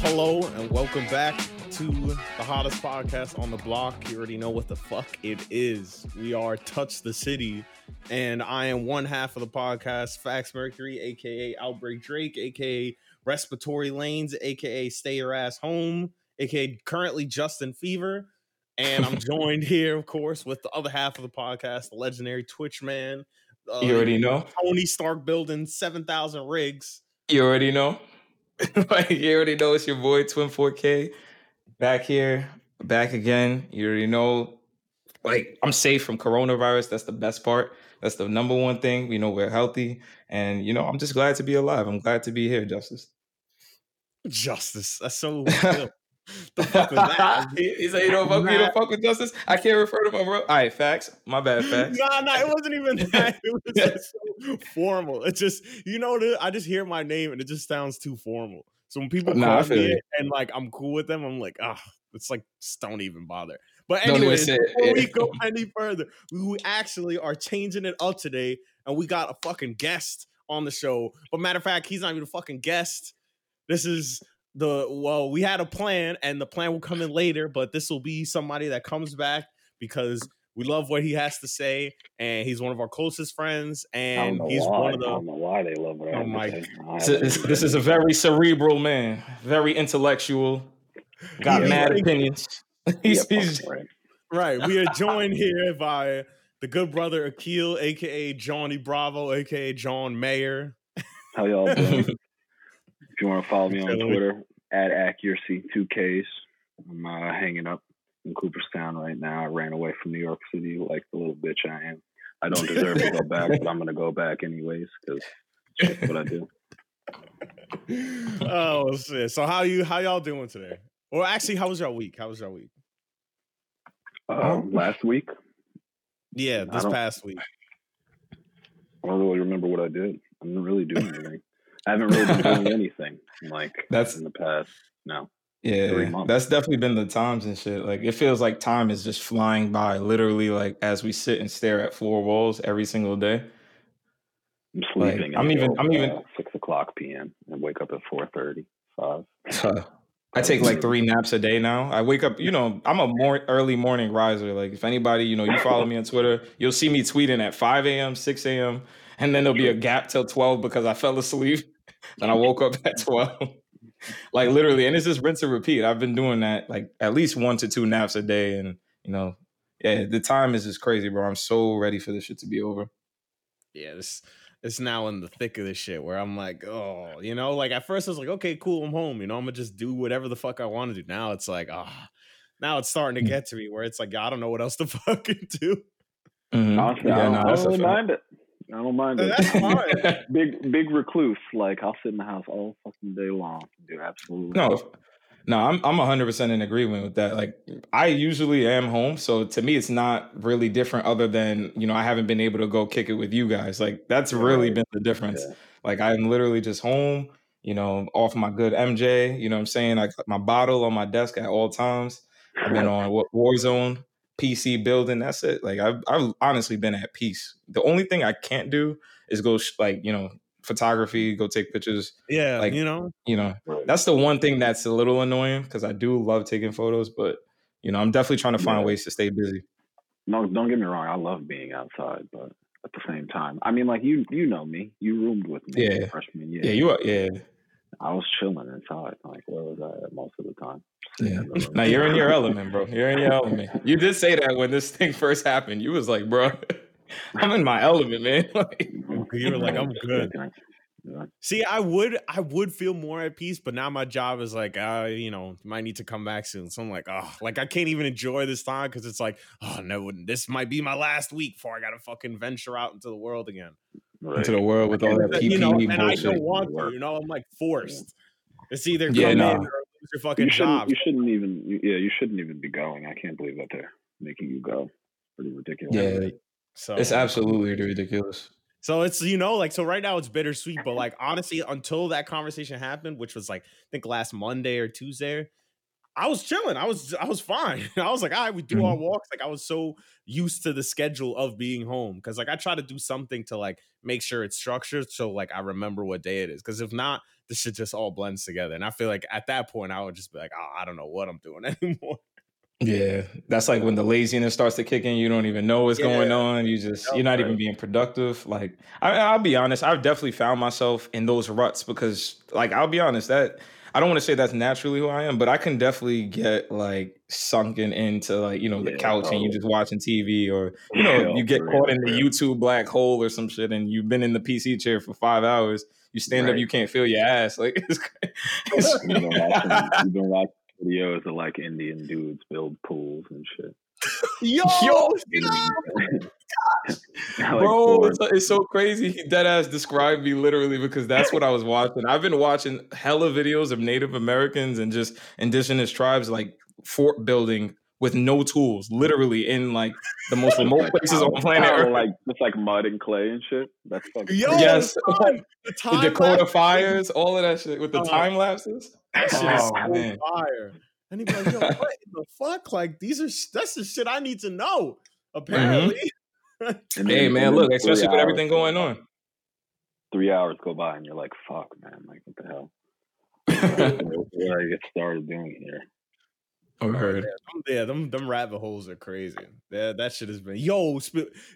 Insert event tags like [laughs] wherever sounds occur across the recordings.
Hello and welcome back to the hottest podcast on the block. You already know what the fuck it is. We are Touch the City, and I am one half of the podcast, Fax Mercury, aka Outbreak Drake, aka Respiratory Lanes, aka Stay Your Ass Home, aka currently Justin Fever. And I'm [laughs] joined here, of course, with the other half of the podcast, the legendary Twitch man. uh, You already know. Tony Stark building 7,000 rigs. You already know. [laughs] like you already know it's your boy Twin 4K back here, back again. You already know. Like I'm safe from coronavirus. That's the best part. That's the number one thing. We know we're healthy, and you know I'm just glad to be alive. I'm glad to be here, Justice. Justice. That's so. [laughs] the fuck was that? [laughs] he, he said, "You don't fuck, you don't fuck with justice." I can't refer to my bro. All right, facts. My bad, [laughs] facts. Nah, nah, it wasn't even that. [laughs] It was just so formal. It just, you know, I just hear my name and it just sounds too formal. So when people call me it and like I'm cool with them, I'm like, ah, it's like just don't even bother. But Don't anyways, say it. before we go any further, we actually are changing it up today, and we got a fucking guest on the show. But matter of fact, he's not even a fucking guest. This is the well, we had a plan, and the plan will come in later, but this will be somebody that comes back because we love what he has to say, and he's one of our closest friends, and he's why. one of the. I don't know why they love what I Oh my- to say. I This is, this is a very cerebral man, very intellectual, got He- mad he- opinions. [laughs] He's, fuck he's right. right. We are joined [laughs] here by the good brother Akil, aka Johnny Bravo, aka John Mayer. How y'all [laughs] doing? If you want to follow me on Twitter, at accuracy two Ks. I'm uh, hanging up in Cooperstown right now. I ran away from New York City like the little bitch I am. I don't deserve to go [laughs] back, but I'm gonna go back anyways because that's what I do. [laughs] oh shit! So how you how y'all doing today? Or actually, how was your week? How was your week? Um, last week, Yeah, this past week. I don't really remember what I did. I didn't really do anything. I haven't really been doing [laughs] anything like That's- in the past. No. Yeah, that's definitely been the times and shit. Like it feels like time is just flying by, literally. Like as we sit and stare at four walls every single day. I'm Like, sleeping. I'm even- I'm even- uh, six o'clock p.m. and wake up at four thirty. Five. I take like three naps a day now. I wake up, you know, I'm a more early morning riser. Like if anybody, you know, you follow me on Twitter, you'll see me tweeting at 5 a.m., 6 a.m., and then there'll be a gap till 12 because I fell asleep. Then I woke up at [laughs] 12. like literally, and it's just rinse and repeat. I've been doing that like at least one to two naps a day, and you know, yeah, the time is just crazy, bro. I'm so ready for this shit to be over. Yeah, this it's now in the thick of this shit where I'm like, oh, you know, like at first I was like, okay, cool, I'm home. You know, I'm gonna just do whatever the fuck I want to do. Now it's like, ah, now it's starting to Mm. get to me where it's like, I don't know what else to [laughs] fucking do. Mhm. Honestly, I Yeah, don't, no, I that's don't a really fact. mind it. I don't mind. That's [laughs] big big recluse. Like I'll sit in the house all fucking day long. Do absolutely No, no, I'm I'm 100 percent in agreement with that. Like I usually am home, so to me it's not really different. Other than you know I haven't been able to go kick it with you guys. Like that's really been the difference. Yeah. Like I'm literally just home, you know, off my good MJ. You know what I'm saying? I got my bottle on my desk at all times. I've been [laughs] on Wa- Warzone, PC building. That's it. Like I've I've honestly been at peace. The only thing I can't do is go sh- like you know photography, go take pictures. Yeah, Like, you know, You know that's the one thing that's a little annoying because I do love taking photos, but you know, I'm definitely trying to find Yeah. ways to stay busy. no, don't get me wrong. I love being outside, but at the same time, I mean, like you you know me. You roomed with me Yeah. freshman year. Yeah, you are. Yeah, I was chilling inside. Like where was I at most of the time? yeah. The. Now you're in your element, [laughs] bro. You're in your element. You did say that when this thing first happened. You was like, bro, [laughs] I'm in my element, man. [laughs] Like, you were like, I'm good. See, I would I would feel more at peace, but now my job is like, uh, you know, might need to come back soon. So I'm like, oh, like I can't even enjoy this time because it's like, oh no, this might be my last week before I gotta fucking venture out into the world again. Right. into the world with all that But, PPE you know, and I don't want to, you know. I'm like forced. It's either Yeah, come nah. in or lose your fucking you shouldn't, job. you shouldn't even you, yeah you shouldn't even be going. I can't believe that they're making you go. Pretty ridiculous. yeah, So it's absolutely ridiculous. So it's you know like so right now it's bittersweet, but like honestly, until that conversation happened, which was like I think last Monday or Tuesday, I was chilling. I was I was fine. [laughs] I was like, all right, we do Mhm. our walks. Like I was so used to the schedule of being home because like I try to do something to like make sure it's structured so like I remember what day it is. Because if not, this shit just all blends together. And I feel like at that point I would just be like, oh, I don't know what I'm doing [laughs] anymore. Yeah, that's like when the laziness starts to kick in. You don't even know what's going on. You just you're not even being productive. Like I, I'll be honest, I've definitely found myself in those ruts because, like, I'll be honest that I don't want to say that's naturally who I am, but I can definitely get like sunken into like you know the Yeah, couch and you just watching TV or you know Yeah, you get caught real, in the real. YouTube black hole or some shit and you've been in the PC chair for five hours. You stand up, you can't feel your ass. Like [laughs] it's, it's [laughs] You've been watching, you've videos of like Indian dudes build pools and shit. [laughs] Yo, Yo, [laughs] Bro, it's, it's so crazy. He dead ass described me literally because that's what I was watching. I've been watching hella videos of Native Americans and just indigenous tribes like fort building with no tools, literally in like the most remote Like, places how- on planet Earth. like just like mud and clay and shit. That's fucking Yo. Yes. son, [laughs] the the Dakota lapse- fires, all of that shit with the Uh, time lapses. That shit is Oh, man. fire. And he be like, yo, [laughs] what in the fuck? Like, these are that's the shit I need to know. Apparently. And [laughs] Hey man, look, three especially with everything going on. Three hours go by and you're like, fuck, man. Like, what the hell? [laughs] what did I get started doing here? Oh, Word. Them- Yeah, them them rabbit holes are crazy. Yeah, that shit has been. Yo,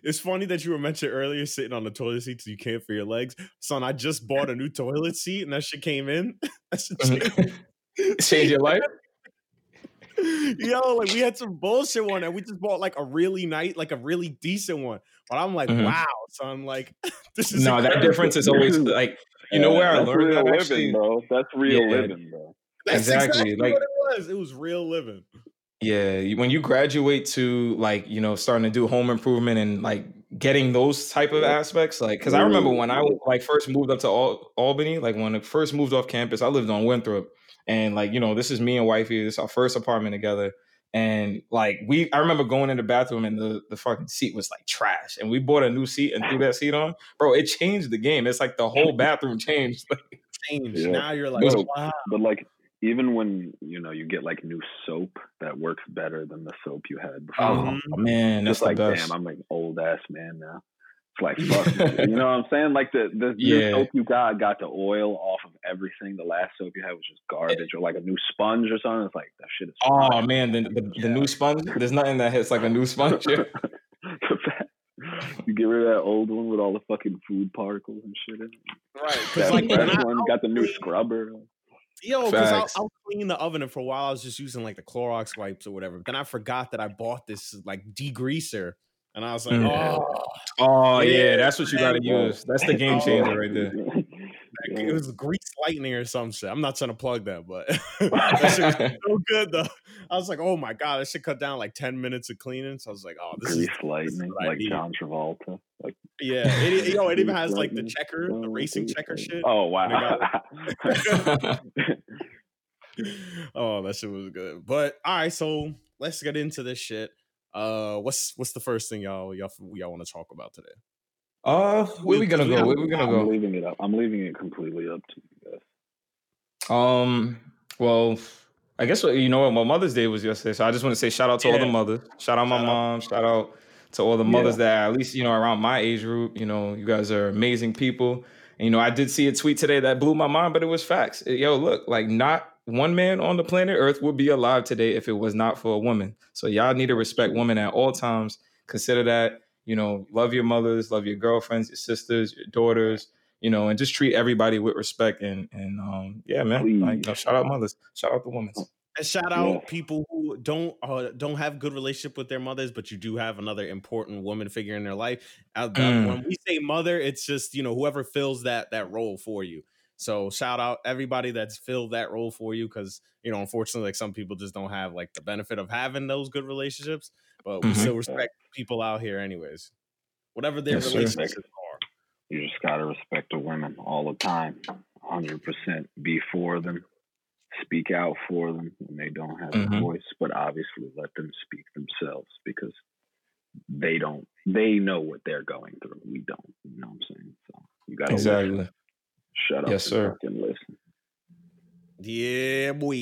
it's funny that you were mentioned earlier sitting on the toilet seat so you can't feel your legs. Son, I just bought a new toilet seat and that shit came in. [laughs] that shit changed. Change your life. Yo, like we had some bullshit one and we just bought like a really nice, like a really decent one. But I'm like, Mhm. wow, son, like [laughs] this is No, that difference is always like you know where I that's learned real that living, actually. bro. That's real Yeah. living, bro. That's Exactly, like- what it was. It was real living. Yeah, when you graduate to like you know starting to do home improvement and like getting those type of aspects, like because I remember when I yeah. like first moved up to Al- Albany, like when I first moved off campus, I lived on Winthrop, and like you know this is me and wifey, this is our first apartment together, and like we, I remember going in the bathroom and the the fucking seat was like trash, and we bought a new seat and threw that seat on, bro. It changed the game. It's like the whole bathroom changed. [laughs] Like, Changed. Yeah. Now you're like, Yo, wow. But like, even when you know you get like new soap that works better than the soap you had before, oh man, that's like, the best. damn, I'm an old ass man now. It's like, fuck, you know what I'm saying? Like the the new soap you got got the oil off of everything. The last soap you had was just garbage, or like a new sponge or something. It's like that shit is. Oh fire. man, the, the, the new sponge. There's nothing that hits like a new sponge. [laughs] The you get rid of that old one with all the fucking food particles and shit in it. Right. Because That like when fresh one got the new scrubber. Yo, because I'll, Facts. I'll clean the oven, and for a while I was just using like the Clorox wipes or whatever. But then I forgot that I bought this like degreaser, and I was like, Mm. oh, Oh yeah, Yeah, that's what you got to use. That's the game Oh. changer right there. it was grease lightning or some shit. I'm not trying to plug that, but [laughs] [laughs] that shit was so good though. I was like, oh my god, that should cut down like 10 minutes of cleaning. So I was like, oh, this is lightning, what I like need. John Travolta. Like yeah. It, yo, it even Grease has like the checker, the Oh, racing grease checker shit. Oh wow. [laughs] oh, that shit was good. But all right, so let's get into this shit. Uh, what's what's the first thing y'all y'all y'all want to talk about today? uh, where we gonna go? Where we gonna go? I'm go? leaving it up. I'm leaving it completely up to you guys. Um, well, I guess what you know what? My Mother's Day was yesterday, so I just want to say shout out to all the mothers. Shout out my out. mom. Shout out to all the Yeah. mothers that at least you know around my age group. You know, you guys are amazing people. And, you know, I did see a tweet today that blew my mind, but it was facts. It- yo, look, like not one man on the planet Earth would be alive today if it was not for a woman. So y'all need to respect women at all times. Consider that, you know, love your mothers, love your girlfriends, your sisters, your daughters, you know, and just treat everybody with respect. And and um, yeah, man, like, you know, shout out mothers, shout out the women. And shout out Yeah. people who don't uh, don't have good relationship with their mothers, but you do have another important woman figure in their life. Uh, the- Mm. When we say mother, it's just you know whoever fills that that role for you. So shout out everybody that's filled that role for you, because you know unfortunately, like some people just don't have like the benefit of having those good relationships. But we Mhm. still respect people out here, anyways. Whatever their Yes, sir. relationships are. You just gotta respect the women all the time. Hundred percent. Be for them. Speak out for them when they don't have Mhm. a voice, but obviously let them speak themselves because they don't they know what they're going through. We don't. You know what I'm saying? So you gotta listen. Exactly. shut up Yes, and sir. fucking listen. Yeah, boy.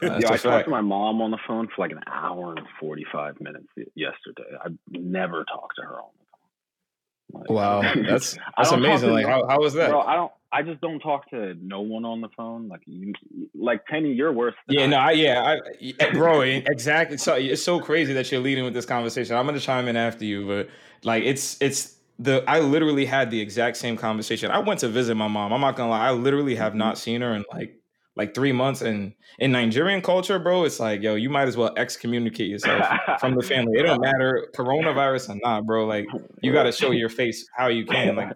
yeah, I talked to my mom on the phone for like an hour and forty five minutes yesterday. I never talked to her on the phone. Like, wow, [laughs] that's that's amazing. Like, how how was that? Bro, I don't. I just don't talk to no one on the phone. Like you, like Penny, you're worse. yeah, I no, I, yeah, I, eh, bro, exactly. So it's so crazy that you're leading with this conversation. I'm gonna chime in after you, but like it's it's the I literally had the exact same conversation. I went to visit my mom. I'm not gonna lie, I literally have not mm-hmm. seen her in like like three months. And in Nigerian culture, bro, it's like, yo, you might as well excommunicate yourself from the family. It don't matter coronavirus or not, bro. Like you got to show your face how you can. Like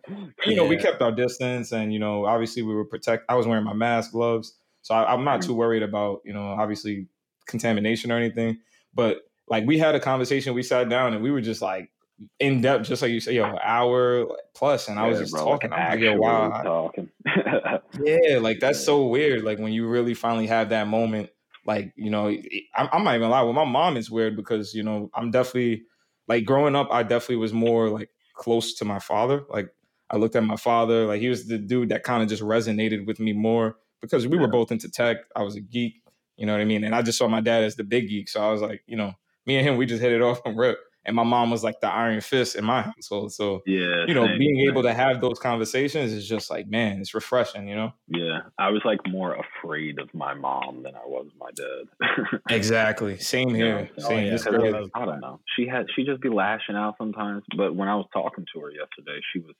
you know, we kept our distance, and you know, obviously we were protect. I was wearing my mask, gloves, so I, I'm not too worried about you know, obviously contamination or anything. But like we had a conversation, we sat down, and we were just like in depth, just like you say, yo, an hour plus, and I was just bro, talking. Like I'm like, yo, wow, talking. [laughs] yeah, like that's so weird. Like when you really finally have that moment, like you know, I'm, I'm not even lie. With my mom, it's weird because you know, I'm definitely like growing up. I definitely was more like close to my father. Like I looked at my father, like he was the dude that kind of just resonated with me more because we were both into tech. I was a geek, you know what I mean, and I just saw my dad as the big geek. So I was like, you know, me and him, we just hit it off from rip and my mom was like the iron fist in my household. So yeah, you know, same, being same. able to have those conversations is just like, man, it's refreshing, you know? Yeah. I was like more afraid of my mom than I was my dad. [laughs] exactly. Same here. Oh, yeah. Same. Oh, yeah. I don't know. She had she just be lashing out sometimes. But when I was talking to her yesterday, she was,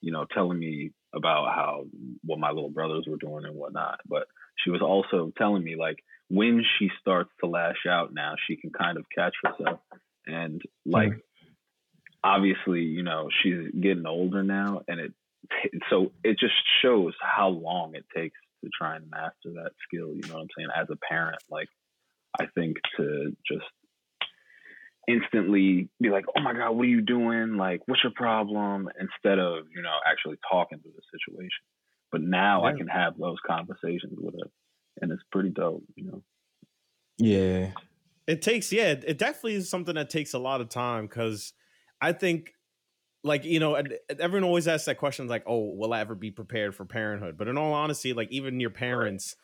you know, telling me about how what my little brothers were doing and whatnot. But she was also telling me like when she starts to lash out now, she can kind of catch herself and like obviously you know she's getting older now and it so it just shows how long it takes to try and master that skill you know what i'm saying? As a parent like i think to just instantly be like oh my god what are you doing? Like what's your problem? instead of you know actually talking through the situation. But now yeah. i can have those conversations with her and it's pretty dope you know? Yeah it takes, yeah, it definitely is something that takes a lot of time because I think, like, you know, everyone always asks that question, like, oh, will I ever be prepared for parenthood? But in all honesty, like, even your parents,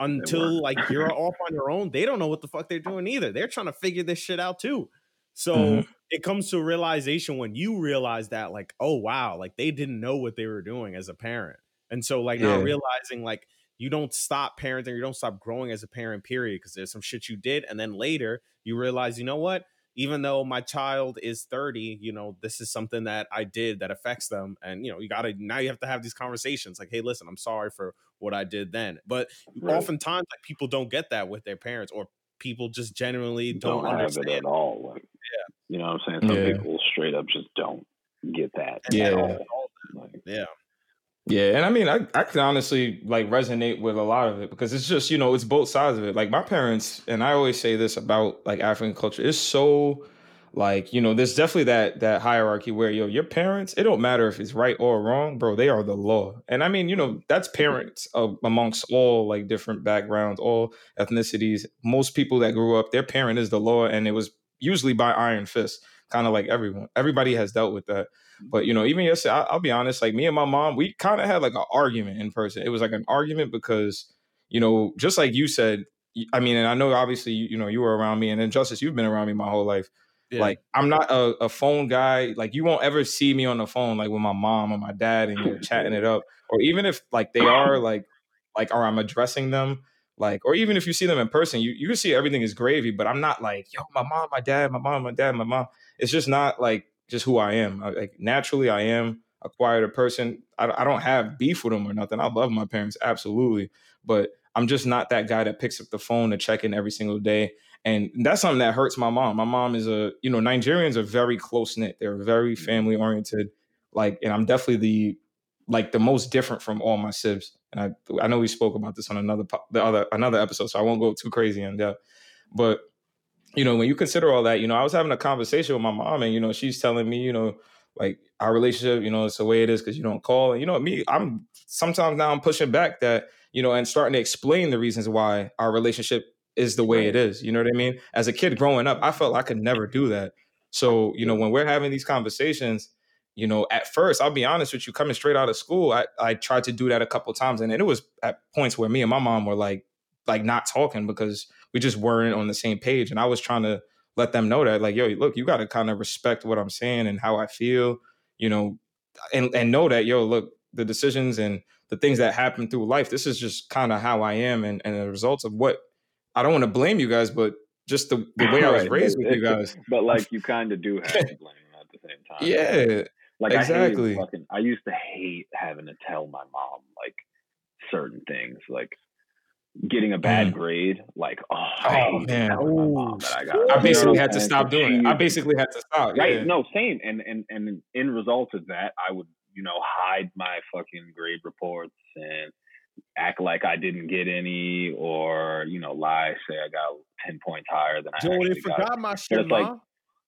until like you're [laughs] off on your own, they don't know what the fuck they're doing either. They're trying to figure this shit out too. So mm-hmm. it comes to a realization when you realize that, like, oh wow, like they didn't know what they were doing as a parent. And so like yeah. now realizing like you don't stop parenting, you don't stop growing as a parent, period, because there's some shit you did. And then later you realize, you know what? Even though my child is 30, you know, this is something that I did that affects them. And, you know, you got to, now you have to have these conversations like, hey, listen, I'm sorry for what I did then. But right. oftentimes, like, people don't get that with their parents or people just genuinely don't, don't understand. it at all. Like, yeah. You know what I'm saying? Some yeah. people straight up just don't get that. Yeah. Like, yeah. Yeah, and I mean, I, I can honestly like resonate with a lot of it because it's just you know it's both sides of it. Like my parents, and I always say this about like African culture, it's so like you know there's definitely that that hierarchy where yo your parents it don't matter if it's right or wrong bro they are the law. And i mean you know that's parents of, amongst all like different backgrounds all ethnicities. Most people that grew up their parent is the law and it was usually by iron fist kind of like everyone everybody has dealt with that but you know, even yesterday, I, will be honest. Like me and my mom, we kind of had like an argument in person. It was like an argument because, you know, just like you said. I mean, and I know obviously you, you know you were around me, and then Justice, you've been around me my whole life. Yeah. Like I'm not a, a, phone guy. Like you won't ever see me on the phone like with my mom or my dad and you're chatting it up. Or even if like they are like like or I'm addressing them, like, or even if you see them in person, you, you can see everything is gravy, but I'm not like, yo, my mom, my dad, my mom, my dad, my mom. It's just not like just who I am. I, like naturally, I am a quieter person. I, I don't have beef with them or nothing. I love my parents absolutely, but I'm just not that guy that picks up the phone to check in every single day. And that's something that hurts my mom. My mom is a, you know, Nigerians are very close knit. They're very mm-hmm. family oriented. Like, and I'm definitely the, like the most different from all my sibs. And I, I know we spoke about this on another, the other, another episode, so I won't go too crazy in depth. But you know, when you consider all that, you know, I was having a conversation with my mom, and you know, she's telling me, you know, like our relationship, you know, it's the way it is because you don't call. And you know, me, I'm sometimes now I'm pushing back that, you know, and starting to explain the reasons why our relationship is the way it is. You know what I mean? As a kid growing up, I felt I could never do that. So, you know, when we're having these conversations, you know, at first, I'll be honest with you, coming straight out of school, I, I tried to do that a couple times. And it was at points where me and my mom were like, like not talking because we just weren't on the same page. And I was trying to let them know that, like, yo, look, you got to kind of respect what I'm saying and how I feel, you know, and, and know that, yo, look, the decisions and the things that happen through life, this is just kind of how I am and, and the results of what I don't want to blame you guys, but just the, the way I was raised with you guys. But like you kind of do have to blame them at the same [laughs] time. Yeah. Like exactly. I, fucking, I used to hate having to tell my mom like certain things, like getting a bad Mm. grade. Like, oh, Oh, man. telling my mom that I got. I basically had to stop doing it. I basically had to stop. Right? Yeah. No, same. And and and in result of that, I would you know hide my fucking grade reports and act like I didn't get any, or you know lie, say I got ten points higher than I actually got. forgot my shit, like-.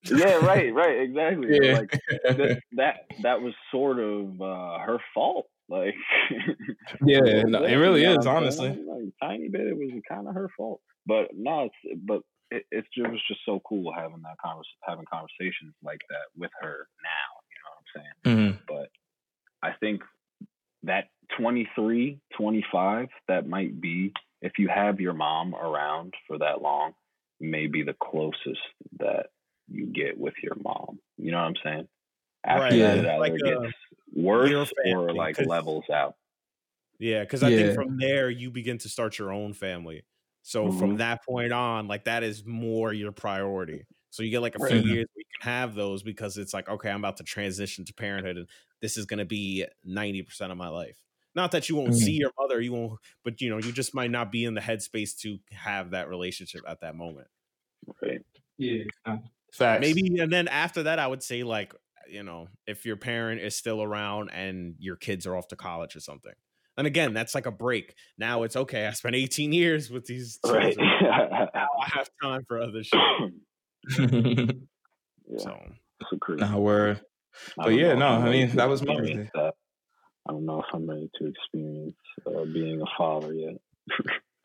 Yeah, [laughs] right, right, exactly. Yeah. Like that, [laughs] that that was sort of uh, her fault. Like, [laughs] Yeah, a no, it really is, honestly. Like, tiny bit, it was kind of her fault. But no, it's but it, it's just, it was just so cool having that convers having conversations like that with her now. You know what I'm saying? Mm-hmm. But I think that 23, 25, that might be if you have your mom around for that long, may be the closest that you get with your mom. You know what I'm saying? After Right, that, yeah. it either Like, gets worse your or family, like 'cause- levels out. Yeah, because I think from there you begin to start your own family. So from Mhm. that point on, like that is more your priority. So you get like a Right. few years where you can have those because it's like, okay, I'm about to transition to parenthood and this is gonna be 90% of my life. Not that you won't Mhm. see your mother, you won't, but you know, you just might not be in the headspace to have that relationship at that moment. Right. Yeah. Facts. Maybe and then after that, I would say like, you know, if your parent is still around and your kids are off to college or something. And again, that's like a break. Now it's okay. I spent 18 years with these [laughs] Right. Now [laughs] I have time for other shit. [laughs] yeah. So It's a crazy. nah, word. I But yeah, no, I'm I ready mean, that was Mother's experience that. I don't know if I'm ready to experience uh, being a father yet.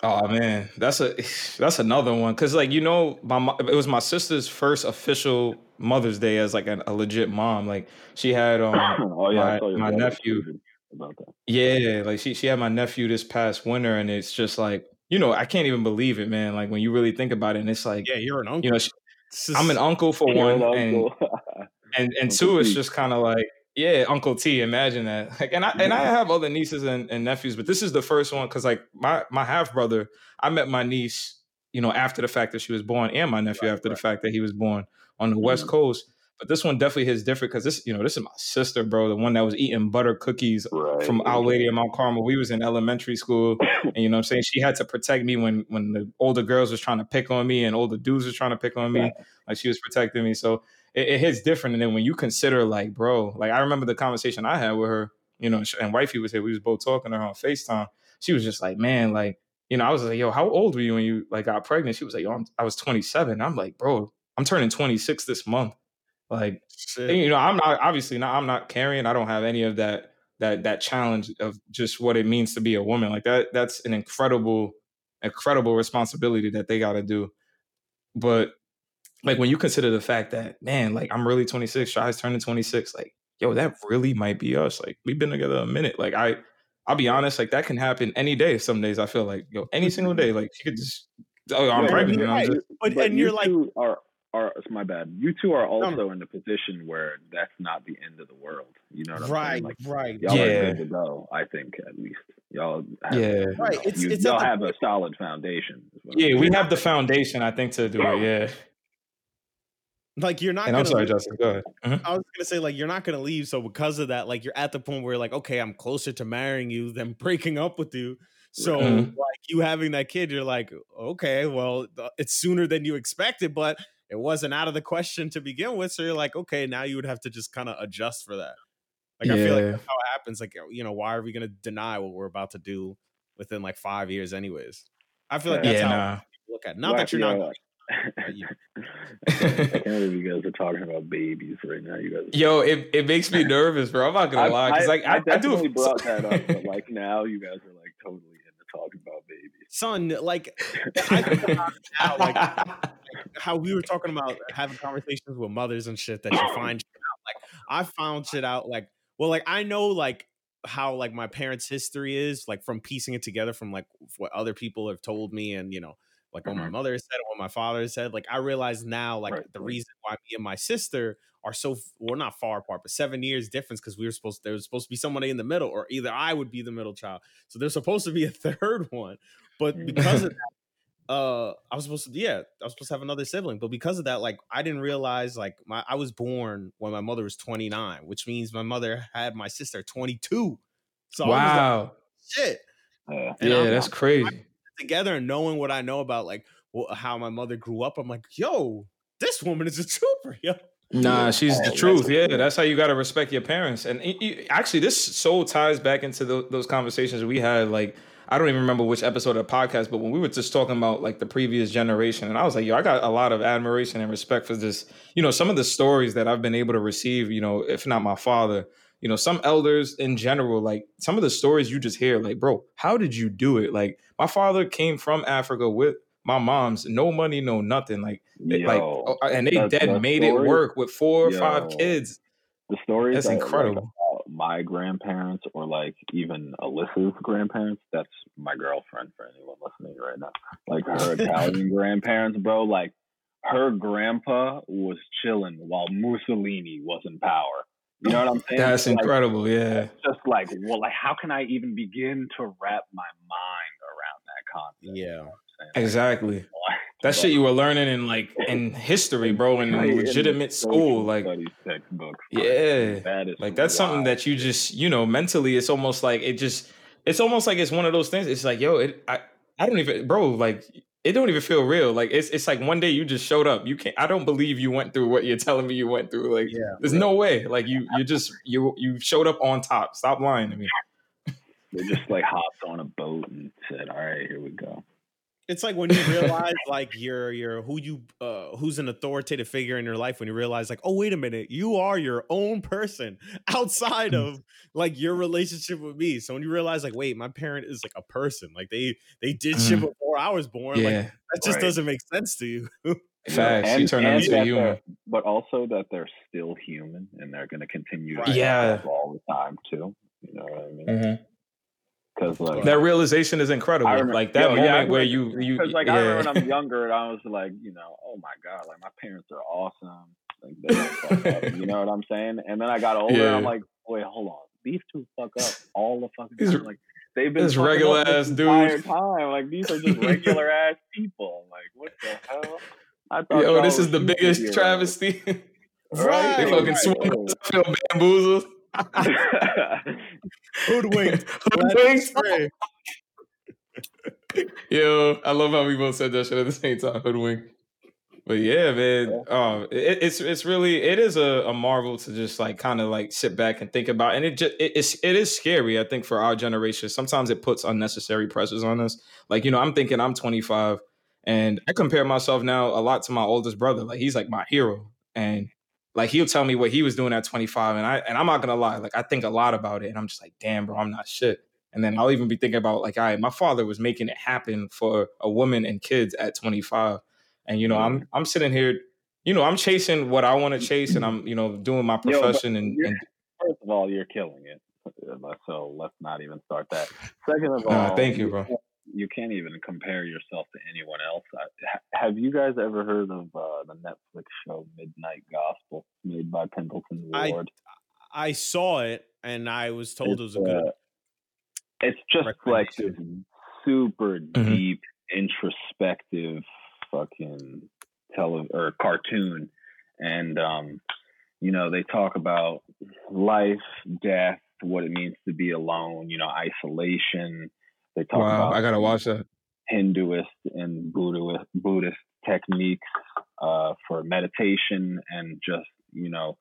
Oh man, that's a [laughs] that's another one because like you know my mo- it was my sister's first official Mother's Day as like a, a legit mom. Like she had um [coughs] oh yeah, my- my nephew- about that. yeah like she she had my nephew this past winter and it's just like you know I can't even believe it man like when you really think about it and it's like yeah, you're an uncle. you know she, is- I'm an uncle for one and uncle. and [laughs] and Uncle two it's just kind of like yeah uncle t imagine that [laughs] like and i and i have other nieces and, and nephews but this is the first one because like my my half brother i met my niece you know after the fact that she was born and my nephew Right, after right. the fact that he was born on the west Mhm. coast but this one definitely hits different because this you know this is my sister bro the one that was eating butter cookies right. from Our Lady of Mount Carmel. We was in elementary school, [coughs] and you know what I'm saying? She had to protect me when when the older girls was trying to pick on me and older dudes was trying to pick on me. Like she was protecting me. So it, it hits different. And then when you consider like, bro, like I remember the conversation I had with her, you know, and wifey was here. We was both talking to her on FaceTime. She was just like, man, like, you know, I was like, yo, how old were you when you like got pregnant? She was like, yo, I'm, I was 27. I'm like, bro, I'm turning 26 this month. Like, shit. you know, I'm not obviously not I'm not carrying. I don't have any of that that that challenge of just what it means to be a woman. Like that that's an incredible incredible responsibility that they got to do. But like when you consider the fact that man, like I'm really 26, Shy's turning 26, like yo, that really might be us. Like we've been together a minute. Like I I'll be honest, like that can happen any day. Some days I feel like yo, any single day, like she could just oh, I'm Yeah, pregnant. you're and I'm right. just- But, But and you you're like, two are are it's my bad. You two are no. also in a position where that's not the end of the world. You know what I'm right, saying? Like right. y'all Yeah. are good to go. I think at least y'all. Have, Yeah. you Right, know, it's- you, it's y'all the have a solid foundation. is what I'm yeah, we have the foundation, I think, to do it. Yeah. Like you're not And gonna I'm sorry, leave- Justin. Go ahead. Mhm. I was gonna say like you're not gonna leave, so because of that, like you're at the point where you're like, okay, I'm closer to marrying you than [laughs] breaking up with you. So Mhm. like you having that kid, you're like, okay, well, it's sooner than you expected, but it wasn't out of the question to begin with. So you're like, okay, now you would have to just kind of adjust for that. Like I feel like that's how it happens. Like you know, why are we gonna deny what we're about to do within like five years, anyways? I feel like that's Yeah, how nah. people look at. it. Not Well, that you're yeah, not. I can't [laughs] I can't believe you guys are talking about babies right now. You guys. Yo, it, it makes me [laughs] nervous, bro. I'm not gonna lie, because like I, I, do. definitely brought that up, but like [laughs] now you guys are like totally into talking about babies. Son, like I think about it now, like how we were talking about having conversations with mothers and shit that you find shit out like I found shit out like well, like I know like how like my parents' history is, like from piecing it together from like what other people have told me and you know, like what my mother said what my father said. Like I realize now, like Right, the reason why me and my sister are so we're not far apart, but seven years difference because we were supposed there was supposed to be somebody in the middle, or either I would be the middle child. So there's supposed to be a [laughs] third one, but Mm. because of [laughs] that, uh, I was supposed to yeah, I was supposed to have another sibling, but because of that, like I didn't realize like my I was born when my mother was 29, which means my mother had my sister 22. So I was like, wow. shit. Yeah. Yeah, I'm- that's crazy. Together and knowing what I know about like wh- how my mother grew up, I'm like, yo, this woman is a [laughs] trooper, yo. Nah, she's Oh, the truth. Yeah, that's how you got to respect your parents. And it- it- actually, this so ties back into tho- those conversations we had. Like, I don't even remember which episode of the podcast, but when we were just talking about like the previous generation, and I was like, yo, I got a lot of admiration and respect for this. You know, some of the stories that I've been able to receive. You know, if not my father, you know, some elders in general, like some of the stories you just hear, like, bro, how did you do it? Like, my father came from Africa with my mom's, no money, no nothing. Like, it- like, oh, uh, and they the- dead made it work with four or five kids. the story That's that, like, incredible. about my grandparents or like even Alyssa's grandparents. That's my girlfriend for anyone listening right now. Like her [laughs] Italian grandparents, bro. Like her grandpa was chilling while Mussolini was in power. You know what I'm saying? That's Like, incredible. Yeah. just like, well, like how can I even begin to wrap my mind around that concept? You Yeah. know what Exactly. Like, [laughs] That shit you were learning in like in history, bro, in legitimate social school. Like, studies textbooks. yeah. that is Like that's something that you just, you know, mentally it's almost like it just it's almost like it's one of those things. It's like, yo, it I I don't even bro, like it don't even feel real. Like it's it's like one day you just showed up. You can't I don't believe you went through what you're telling me you went through. Like Yeah. there's no way. Like you you just you you showed up on top. Stop lying to me. They just like [laughs] hopped on a boat and said, "All right, here we go." It's like when you realize like you're you're who you uh who's an authoritative figure in your life when you realize like, oh wait a minute, you are your own person [laughs] outside Mm. of like your relationship with me. So when you realize like, wait, my parent is like a person. Like they they did shit Mm. before I was born. Like that just Right. doesn't make sense to you. Facts. you turn them and into human. but also that they're still human and they're going to continue to Right. Yeah. all the time too. You know what I mean? Mhm. Because like That realization is incredible. Remember- like that yo, moment yeah, where you you Because like yeah. I remember when I'm [laughs] younger and I was like, you know, oh my god, like my parents are awesome. Like they up. You know what I'm saying? And then I got older and I'm like, wait, hold on, these two fuck up all the fucking time. Like they've been up regular this ass entire dudes. time. Like these are just regular [laughs] ass people. Like what the hell? I thought Yo, this is the biggest travesty. [laughs] they Right, fucking right. I feel bamboozled. [laughs] Hoodwinked. Hoodwinked. [laughs] Yo, I love how we both said that shit at the same time. Hoodwink. But yeah, man, uh, it, it's it's really it is a, a marvel to just like kind of like sit back and think about, and it just it, it's it is scary. I think for our generation, sometimes it puts unnecessary pressures on us. Like you know, I'm thinking I'm 25, and I compare myself now a lot to my oldest brother. Like he's like my hero, and like he'll tell me what he was doing at 25, and I and I'm not gonna lie, like I think a lot about it, and I'm just like, damn, bro, I'm not shit. And then I'll even be thinking about like, all right, my father was making it happen for a woman and kids at 25. And you know, I'm I'm sitting here, you know, I'm chasing what I want to chase, and [clears throat] I'm you know doing my Yo, profession and, and First of all, you're killing it. Uh, So let's not even start that. Second of all, Nah, thank you, bro. Can't- You can't even compare yourself to anyone else. I, have you guys ever heard of uh, the Netflix show Midnight Gospel, made by Pendleton I- Ward? I saw it and I was told it was a good uh, it's just like this super Mm-hmm. deep, introspective, fucking tele or cartoon, and um, you know they talk about life, death, what it means to be alone. You know, isolation. They talk wow, about I gotta watch that. Hinduist and Buddhist Buddhist techniques uh, for meditation and just you know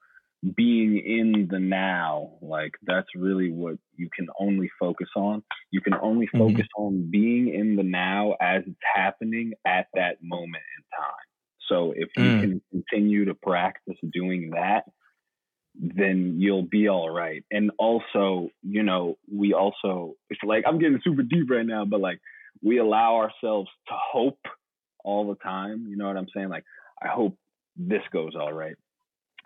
being in the now. Like that's really what you can only focus on. You can only Mhm. focus on being in the now as it's happening at that moment in time. So if you Mm. can continue to practice doing that, then you'll be all right. And also, you know, we also it's like I'm getting super deep right now, but like we allow ourselves to hope all the time. You know what I'm saying? Like, I hope this goes all right.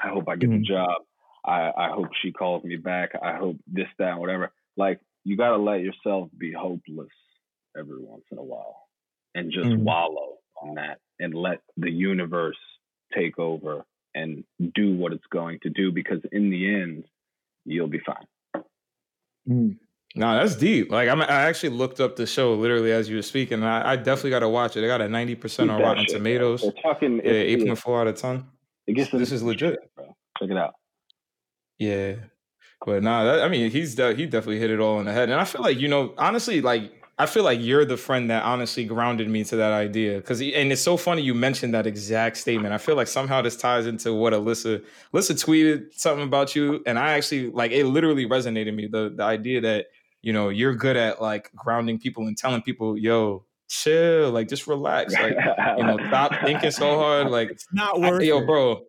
I hope I get Mhm. the job. I, I hope she calls me back. I hope this, that, whatever. Like you gotta let yourself be hopeless every once in a while and just Mhm. wallow on that and let the universe take over and do what it's going to do because in the end you'll be fine. Hmm. No, that's deep. Like I'm, I actually looked up the show literally as you were speaking. And I, I definitely got to watch it. They got a ninety percent on Rotten shit. Tomatoes. They're talking Yeah, it's- eight point four out of ten. it gets This is legit. [laughs] bro. Check it out. Yeah, but nah, that, I mean, he's de- he definitely hit it all in the head, and I feel like you know, honestly, like I feel like you're the friend that honestly grounded me to that idea. Because and it's so funny you mentioned that exact statement. I feel like somehow this ties into what Alyssa Alyssa tweeted something about you, and I actually like it. Literally resonated me the the idea that you know you're good at like grounding people and telling people, yo, chill, like just relax, like you know, stop thinking so hard, like It's not I- worth yo, it. bro,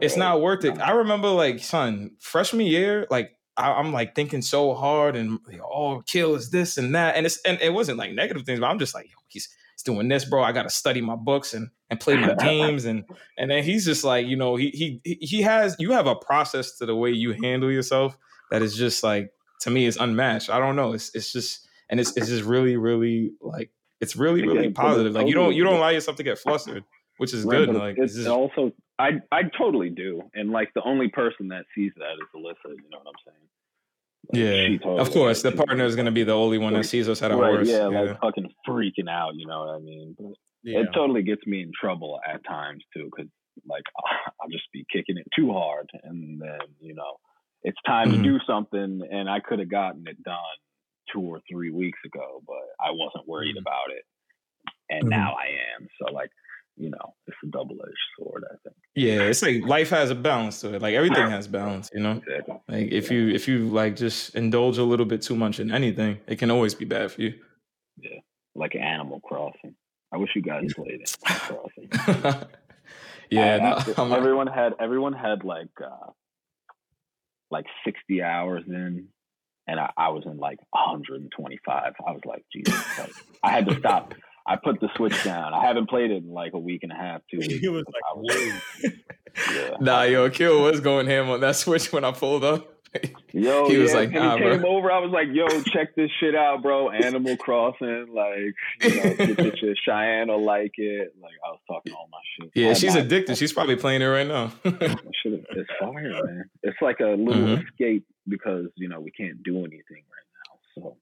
it's not worth it. I remember, like, son, freshman year, like, I, I'm like thinking so hard, and oh, kill is this and that, and it's and it wasn't like negative things, but I'm just like, he's he's doing this, bro. I got to study my books and and play my [laughs] games, and and then he's just like, you know, he he he has you have a process to the way you handle yourself that is just like to me is unmatched. I don't know, it's it's just and it's it's just really really like it's really really positive. Like you don't you don't allow yourself to get flustered, which is Right, good. Like it's just, also I I totally do, and like the only person that sees that is Alyssa. You know what I'm saying? Like, Yeah, totally of course, the partner is going to be the only one that sees us at our right, worst. yeah, Yeah, like fucking freaking out. You know what I mean? But Yeah. it totally gets me in trouble at times too, because like [laughs] I'll just be kicking it too hard, and then you know it's time Mhm. to do something, and I could have gotten it done two or three weeks ago, but I wasn't worried Mhm. about it, and Mhm. now I am. So like, you know, it's a double edged sword. I think. yeah, it's like life has a balance to it. Like everything has balance, you know. Exactly. Like if you if you like just indulge a little bit too much in anything, it can always be bad for you. Yeah, like Animal Crossing. I wish you guys played [laughs] it. Crossing. [laughs] yeah, no, everyone had everyone had like uh like 60 hours in and I, I was in like 125 i was like jesus i had to stop [laughs] i put the switch down i haven't played it in like a week and a half two [laughs] weeks He was like, I was, [laughs] yeah. nah, yo, Kill was going ham on that [laughs] switch when I pulled up. yo He was yeah, like, and nah, he bro. came over i was like yo check this shit out bro animal crossing like you know get this shit cheyenne will like it like i was talking all my shit yeah, All she's my- addicted. She's probably playing it right now. It's fire, man. It's like a little Mhm. escape because you know we can't do anything right now. So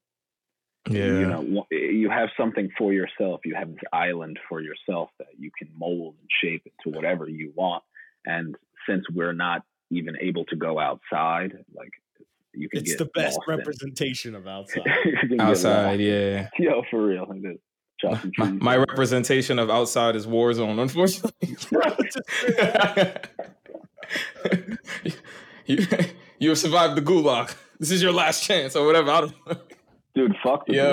yeah, you know you have something for yourself. You have this island for yourself that you can mold and shape it to whatever you want. And since we're not even able to go outside, like you can It's get the best lost in representation of [laughs] outside. You can get outside. Yeah, [laughs] Yo, for real. Like this. Chop some my, my representation of outside is Warzone, [laughs] unfortunately. you, you have survived the gulag. This is your last chance, or whatever. I don't Dude, fuck the Yo,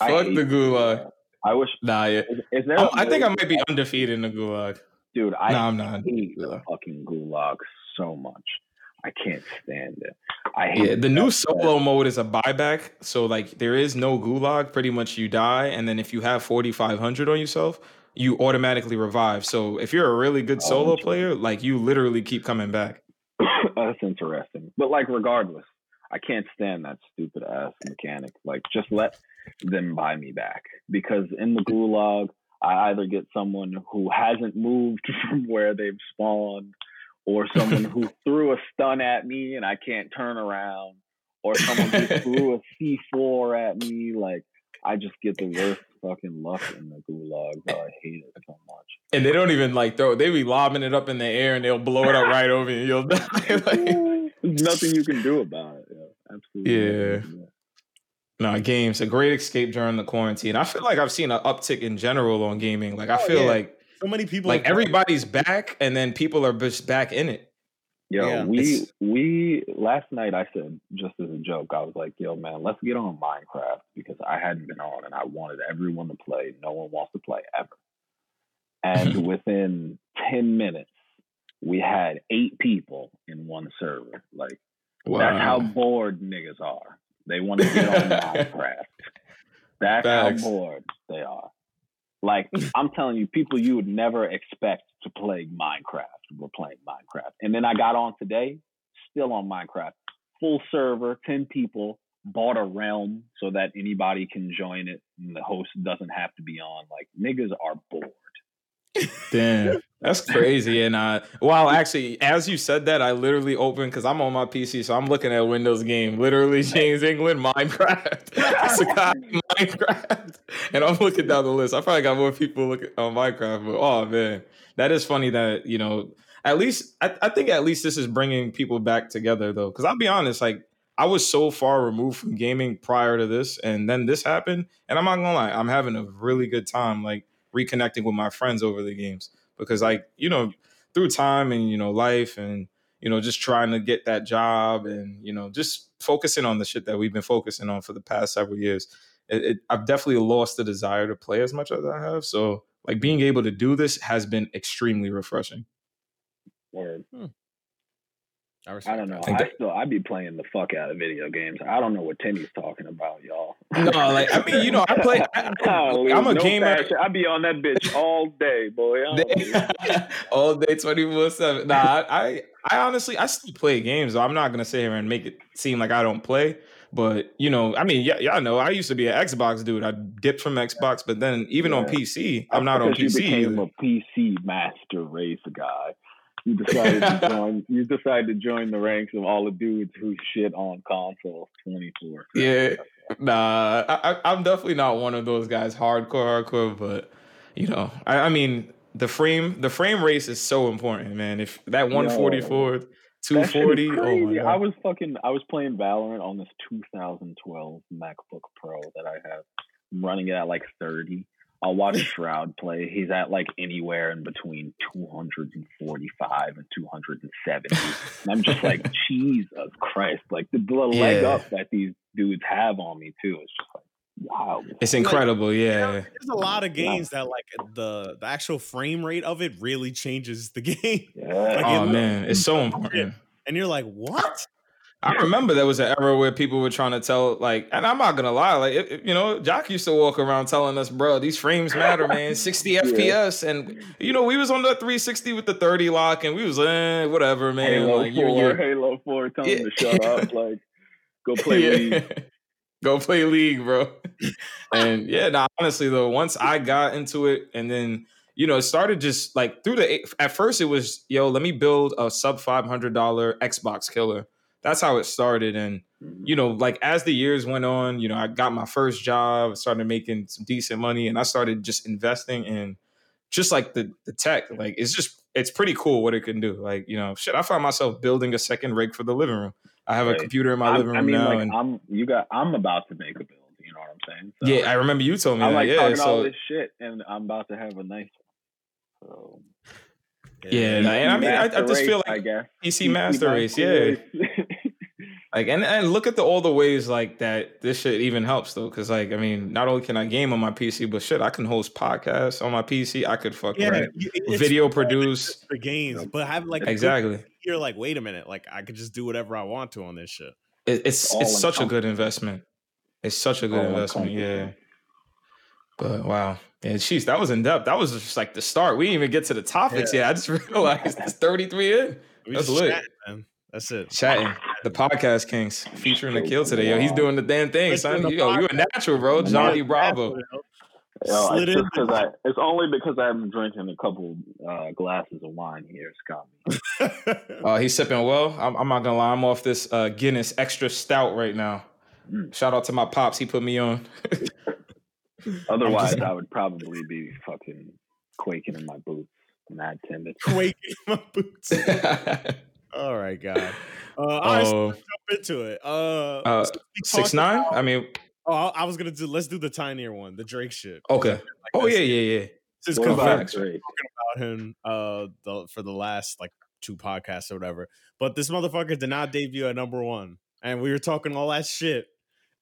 gulag. Fuck the gulag. I wish. Nah, yeah. Is, is there? Oh, I think I might be undefeated in the gulag. Dude, I nah, I'm not. hate the fucking gulag so much. I can't stand it. I hate Yeah, the new solo mode is a buyback. So like there is no gulag. Pretty much you die, and then if you have forty five hundred on yourself, you automatically revive. So if you're a really good Oh, solo interesting. player, like you literally keep coming back. [coughs] That's interesting. But like, regardless, I can't stand that stupid ass mechanic. Like, just let them buy me back because in the gulag, I either get someone who hasn't moved [laughs] from where they've spawned, or someone who [laughs] threw a stun at me and I can't turn around, or someone who [laughs] threw a C4 at me. Like, I just get the worst fucking luck in the gulag. Bro. I hate it so much. And they don't even like throw. They be lobbing it up in the air, and they'll blow it up right over you. You'll die. like, There's nothing you can do about it. Yeah, absolutely. Yeah. nothing you no, games a great escape during the quarantine. I feel like I've seen an uptick in general on gaming. Like I Oh, feel yeah. like So many people. like have- everybody's back, and then people are just back in it. Yo, Yeah. we we last night I said just as a joke, I was like, yo man, let's get on Minecraft because I hadn't been on and I wanted everyone to play. No one wants to play ever. And [laughs] within ten minutes, we had eight people in one server. Like that's how bored niggas are. They want to get on Minecraft. [laughs] That's Facts. how bored they are. Like I'm telling you, people you would never expect to play Minecraft were playing Minecraft. And then I got on today, still on Minecraft. Full server, 10 people, bought a realm so that anybody can join it and the host doesn't have to be on. Like niggas are bored. Damn, [laughs] that's crazy. And uh, well, actually, as you said that, I literally opened because I'm on my PC, so I'm looking at Windows game. Literally, [laughs] James England, Minecraft, [laughs] Sakai, Minecraft, and I'm looking down the list. I probably got more people looking on Minecraft, but oh man, that is funny that you know. At least I, I think at least this is bringing people back together though, because I'll be honest, like I was so far removed from gaming prior to this, and then this happened, and I'm not gonna lie, I'm having a really good time. Like reconnecting with my friends over the games because like you know through time and you know life and you know just trying to get that job and you know just focusing on the shit that we've been focusing on for the past several years it, it, i've definitely lost the desire to play as much as i have so like being able to do this has been extremely refreshing Word. Hmm. I, I don't know. that. think I that- still I'd be playing the fuck out of video games. I don't know what Timmy's talking about, y'all. no like i mean you know i play I, [laughs] Holy, i'm a no gamer fashion. I be on that bitch all day, boy. I [laughs] all day 24 7 nah I, I i honestly i still play games though. i'm not gonna sit here and make it seem like i don't play but you know i mean yeah y'all know i used to be an xbox dude i dipped from xbox but then even on pc i'm not on pc You became either. a PC master race guy. You decided to [laughs] join. You decided to join the ranks of all the dudes who shit on consoles twenty four. Yeah. Nah, I, I'm definitely not one of those guys, hardcore, hardcore. But you know, I, I mean, the frame, the frame race is so important, man. If that 144, That shit is 240, oh. I was fucking. I was playing Valorant on this 2012 MacBook Pro that I have. I'm running it at like 30. I'll watch [laughs] Shroud play. He's at like anywhere in between 245 and 270. And I'm just like, [laughs] Jesus Christ! Like the, the leg Yeah. up that these dudes have on me too. It's just like wow. it's incredible. Yeah, There's a lot of games that like the the actual frame rate of it really changes the [laughs] game, Yeah. Like, oh it- man, it's so important. and you're like, what? I remember there was an era where people were trying to tell, like, and I'm not gonna lie, like, it, it- you know, Jock used to walk around telling us, bro, these frames matter, man, [laughs] 60 FPS, and you know, we was on the 360 with the 30 lock, and we was, eh, whatever, man. Halo like, Four, you, you, Halo Four, tell him Yeah. to shut up. [laughs] Like, go play League. [laughs] Go play league, bro. and yeah, nah, honestly though, once I got into it, and then you know, it started just like through the. At first, it was yo, let me build a sub five hundred dollar Xbox killer. That's how it started, and mm-hmm. you know, like as the years went on, you know, I got my first job, started making some decent money, and I started just investing in just like the the tech. Like it's just it's pretty cool what it can do. Like you know, shit, I found myself building a second rig for the living room. I have a computer in my I'm- living room I mean, now, like and I'm you got I'm about to make a build. You know what I'm saying? So, yeah, I remember you told me I'm that. like yeah, talking all this shit, and I'm about to have a nice one. So Yeah, and I- and I mean, I- I just feel race, like I guess PC Master Race, yeah. [laughs] Like and and look at the all the ways like that this shit even helps though, because like I mean, not only can I game on my PC, but shit, I can host podcasts on my PC. I could fuck Yeah, right. video produce just the games, but have like a good- exactly. You're like, wait a minute, like I could just do whatever I want to on this shit. It, it's all it's such a good investment. It's such a good All investment. Yeah. But wow, yeah, jeez, that was in depth. That was just like the start. We didn't even get to the topics yet. I just [laughs] realized it's 33 in. We That's just lit. chatting, man. That's it. Chatting the podcast kings featuring the kill today. Yo, he's doing the damn thing, son. Yo, you a natural, bro. Johnny Bravo. Yo, Slid it's, in just 'cause I, it's only because I'm drinking a couple uh, glasses of wine here. It's got me. Uh, he's sipping well. I'm, I'm not gonna lie. I'm off this uh, Guinness extra stout right now. Mm. Shout out to my pops. He put me on. [laughs] [laughs] Otherwise, just- I would probably be fucking quaking in my boots. Mad timid. Quaking in my boots. [laughs] All right, God. Uh, all right, so Oh, let's jump into it. Uh, uh, six nine. about- I mean, oh, I I was gonna do. Let's do the tinier one, the Drake shit. okay. Like, Oh yeah, yeah, yeah. Since What about confirmed Drake? about him uh the, for the last like two podcasts or whatever. But this motherfucker did not debut at number one, and we were talking all that shit,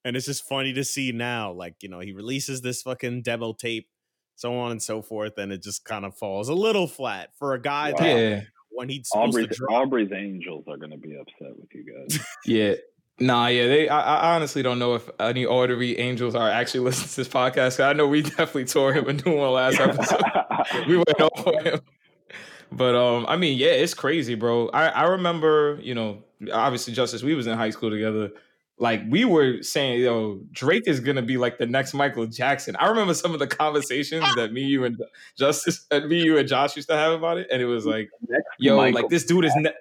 and it's just funny to see now. Like you know, he releases this fucking demo tape, so on and so forth, and it just kind of falls a little flat for a guy that Yeah, when he's supposed Aubrey's, to drop. Aubrey's Angels are going to be upset with you guys. [laughs] yeah. Nah, yeah. They. I, I honestly don't know if any Aubrey Angels are actually [laughs] listening to this podcast. 'cause I know we definitely tore him a new one last episode. [laughs] we went over him. but um, I mean, yeah, it's crazy, bro. I I remember, you know, obviously, Justice, we was in high school together. Like we were saying, yo, Drake is gonna be like the next Michael Jackson. I remember some of the conversations that me, you, and Justice, and me, you, and Josh used to have about it, and it was like, yo, Michael like this dude is. Ne-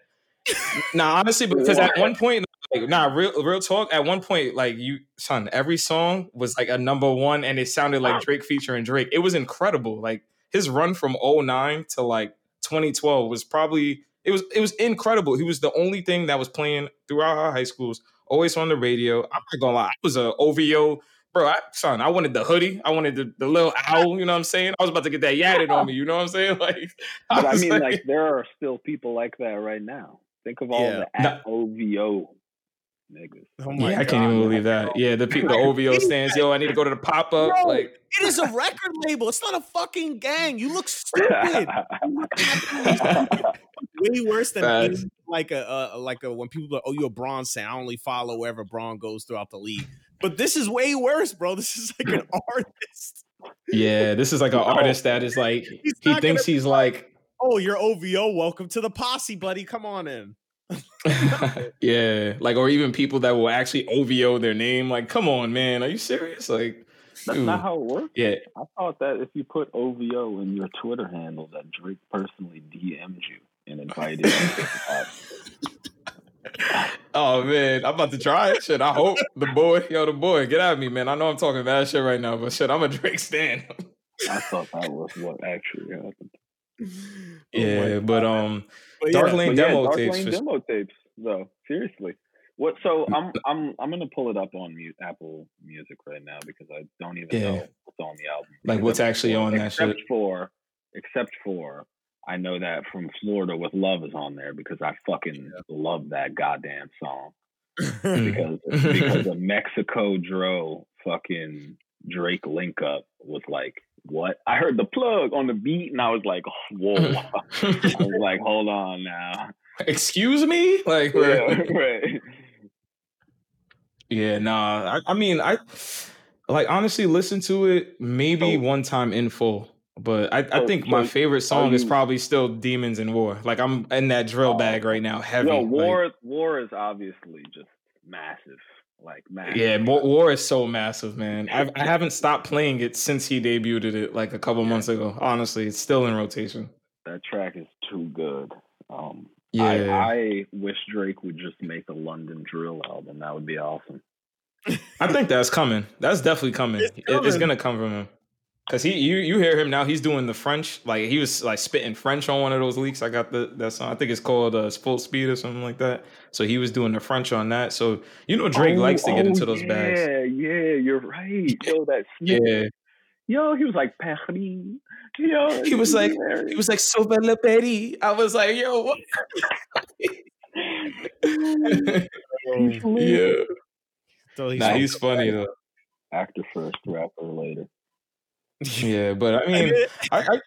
nah, honestly, [laughs] because at one point, like, nah, real real talk. At one point, like you, son, every song was like a number one, and it sounded like Drake featuring Drake. It was incredible. Like his run from 09 to like 2012 was probably it was it was incredible. He was the only thing that was playing throughout our high schools, always on the radio. I'm not gonna lie, I was a OVO bro, I, son, I wanted the hoodie. I wanted the, the little owl. You know what I'm saying? I was about to get that yadded on me. You know what I'm saying? [laughs] Like, I but I mean, like, like, there are still people like that right now. Think of all yeah. the at OVO niggas. Oh yeah, God. I can't even believe that. Yeah, the people, the OVO stands. Yo, I need to go to the pop up. Like, it is a record label. It's not a fucking gang. You look [laughs] stupid. [laughs] Way worse than like a uh, like a when people are, oh you're a Bron fan. I only follow wherever Bron goes throughout the league. But this is way worse, bro. This is like an [laughs] artist. Yeah, this is like an artist that is like he thinks he's like, oh, you're OVO. Welcome to the posse, buddy. Come on in. [laughs] yeah, like or even people that will actually OVO their name. Like, come on, man, are you serious? Like, that's not how it works. Yeah, I thought that if you put OVO in your Twitter handle, that Drake personally DM'd you and invited [laughs] oh man, I'm about to try it. Shit, I hope the boy, yo, the boy, get at me, man. I know I'm talking bad shit right now, but shit, I'm a Drake stand. I thought that was what actually happened. Yeah, oh but um, but Dark Lane yeah, demo Dark tapes. Lane demo tapes, though. Seriously, what? So I'm I'm I'm gonna pull it up on mute, Apple Music right now because I don't even yeah. know what's on the album. Like what's actually on that except shit. for except for I know that from Florida with Love is on there because I fucking yeah. love that goddamn song. because because [laughs] a MexikoDro fucking Drake link up was like what? I heard the plug on the beat and I was like, whoa. [laughs] I was like, hold on now. Excuse me? Like, yeah, [laughs] right. Yeah, nah. I, I, mean, I like honestly listen to it maybe oh. one time in full. But I, I think so, my favorite song you, is probably still Demons in War. Like I'm in that drill oh. bag right now, heavy. No, War like, War is obviously just massive. Like massive. Yeah, War is so massive, man. I've, I haven't stopped playing it since he debuted it like a couple yeah. months ago. Honestly, it's still in rotation. That track is too good. Um, yeah, I, I wish Drake would just make a London drill album. That would be awesome. I think that's coming. That's definitely coming. It's, coming. it's gonna come from him. Cause he, you, you hear him now. He's doing the French, like he was like spitting French on one of those leaks. I got the that song. I think it's called uh, "Full Speed" or something like that. So he was doing the French on that. So you know Drake oh, likes to get oh, into those yeah, bags. Yeah, yeah, you're right. Yo, that [laughs] yeah. Yo, he was like Paris. Yo, he was like he was like Sauve le Paris. I was like, yo, what? [laughs] [laughs] yeah. So he's nah, he's funny though. Actor first, rapper later. Yeah, but I [laughs] mean, I, I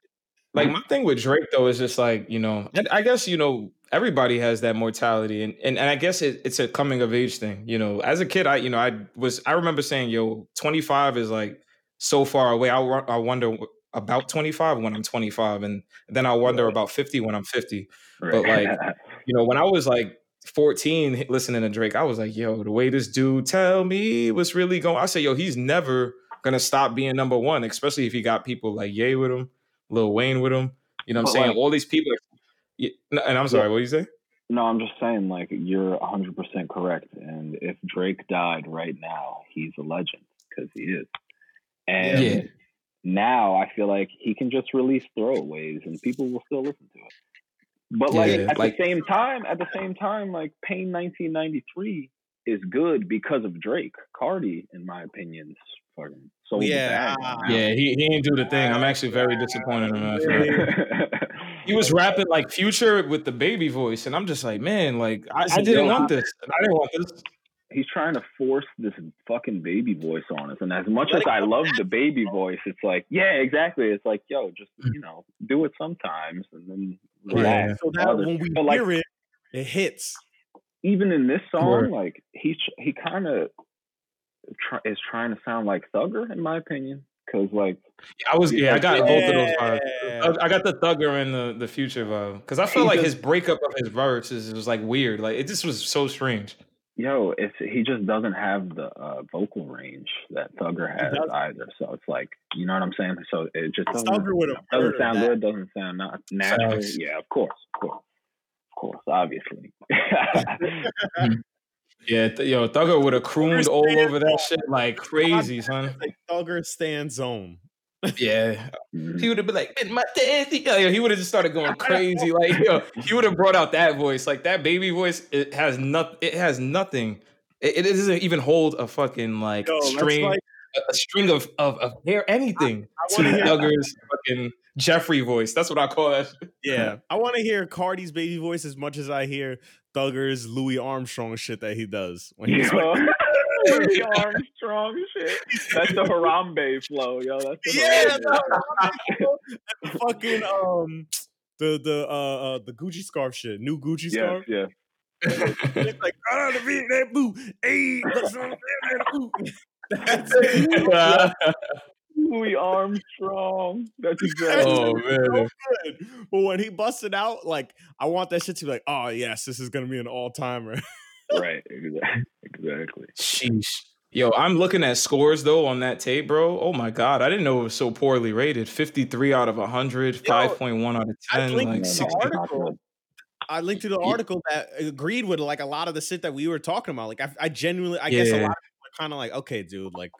like my thing with Drake though is just like you know, I guess you know everybody has that mortality, and and, and I guess it, it's a coming of age thing. You know, as a kid, I you know I was I remember saying, "Yo, twenty five is like so far away." I I wonder about twenty five when I'm twenty five, and then I wonder about fifty when I'm fifty. Right. But like [laughs] you know, when I was like 14 listening to Drake, I was like, yo, the way this dude tell me what's really going I say, yo, he's never gonna stop being number one, especially if you got people like Ye with him, Lil Wayne with him. You know what I'm saying? Like, All these people. Are, and I'm sorry, yeah. what do you say? No, I'm just saying, like, you're 100% correct. And if Drake died right now, he's a legend because he is. And yeah. now I feel like he can just release throwaways and people will still listen to it. But like yeah, at like, the same time, at the same time, like Pain 1993 is good because of Drake. Carti, in my opinion, fucking sold yeah, yeah. He he didn't do the thing. I'm actually very disappointed in him. [laughs] he was rapping like Future with the baby voice, and I'm just like, man, like I, I didn't want this. I didn't want this. He's trying to force this fucking baby voice on us, and as much as I love the baby voice, it's like, yeah, exactly. It's like, yo, just mm. you know, do it sometimes, and then relax. Yeah. So that when we but hear like, it, it hits. Even in this song, like he he kind of try, is trying to sound like Thugger, in my opinion, because like I was yeah, I got both of those vibes. Yeah. Thug- I got the Thugger and the the Future vibe because I feel He like does- his breakup of his verses was like weird. Like it just was so strange. yo, it's he just doesn't have the uh, vocal range that Thugger has either. So it's like you know what I'm saying. So it just doesn't, Thugger doesn't sound that. good. Doesn't sound not natural. Facts. Yeah, of course, of course, of course, obviously. [laughs] Yeah, th- yo, Thugger would have crooned all over that shit like crazy, son. Like Thugger stands zone. Yeah, Mhm. he would have been like, "In my daddy," yo, yo, he would have just started going crazy. [laughs] Like, yo, he would have brought out that voice, like that baby voice. It has nothing. It has nothing. It, it doesn't even hold a fucking like Yo, string, like- a, a string of, of of hair, anything I to wanna Thugger's fucking Jeffrey voice. That's what I call that. Yeah, I want to hear Carti's baby voice as much as I hear Thugger's Louis Armstrong shit that he does when he's like, [laughs] [laughs] Louis Armstrong shit. That's the Harambe flow, yo. That's the yeah, Harambe. the fucking um, the the uh, uh the Gucci scarf shit, new Gucci yes, scarf. Yeah. [laughs] It's like ah, the beat that boo, hey, that's on. That's it. Louis Armstrong. That's exactly. oh man. so good. But when he busted out, like I want that shit to be like, oh yes, this is gonna be an all timer. [laughs] right. Exactly. Exactly. Sheesh. Yo, I'm looking at scores though on that tape, bro. Oh my god, I didn't know it was so poorly rated. 53 out of 100, 5.1 out of I 10, think like the 60. article- I linked to the Yeah. article that agreed with like a lot of the shit that we were talking about. Like I, I genuinely, I guess a Yeah. lot of people are kind of like, okay, dude, like,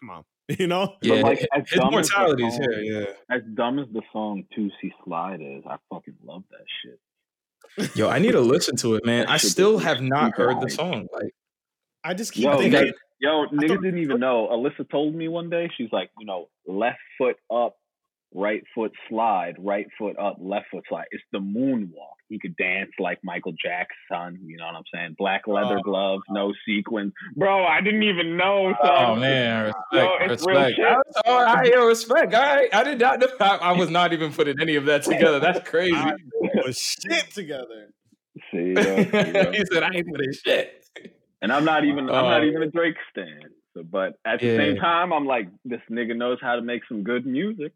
come on, [laughs] you know? Yeah, like, as his dumb as the mortality is song- here, yeah. As dumb as the song "Toosie Slide" is, I fucking love that shit. Yo, I need to listen to it, man. I still have not heard the song. Like, I just keep Yo, thinking, Yo, niggas didn't even know. Alyssa told me one day. She's like, you know, left foot up, right foot slide, right foot up, left foot slide. It's the moonwalk. He could dance like Michael Jackson. You know what I'm saying? Black oh, leather Oh. gloves, no sequins. Bro, I didn't even know. oh man, respect, it's real respect. shit. I was- oh, I, yo, respect. I, I did not. I, I was not even putting any of that together. That's [laughs] crazy. I put shit together. See, see, [laughs] he said, I ain't putting shit. and I'm not even. I'm not Oh. even a Drake stan. So, but at the same time, I'm like, this nigga knows how to make some good music.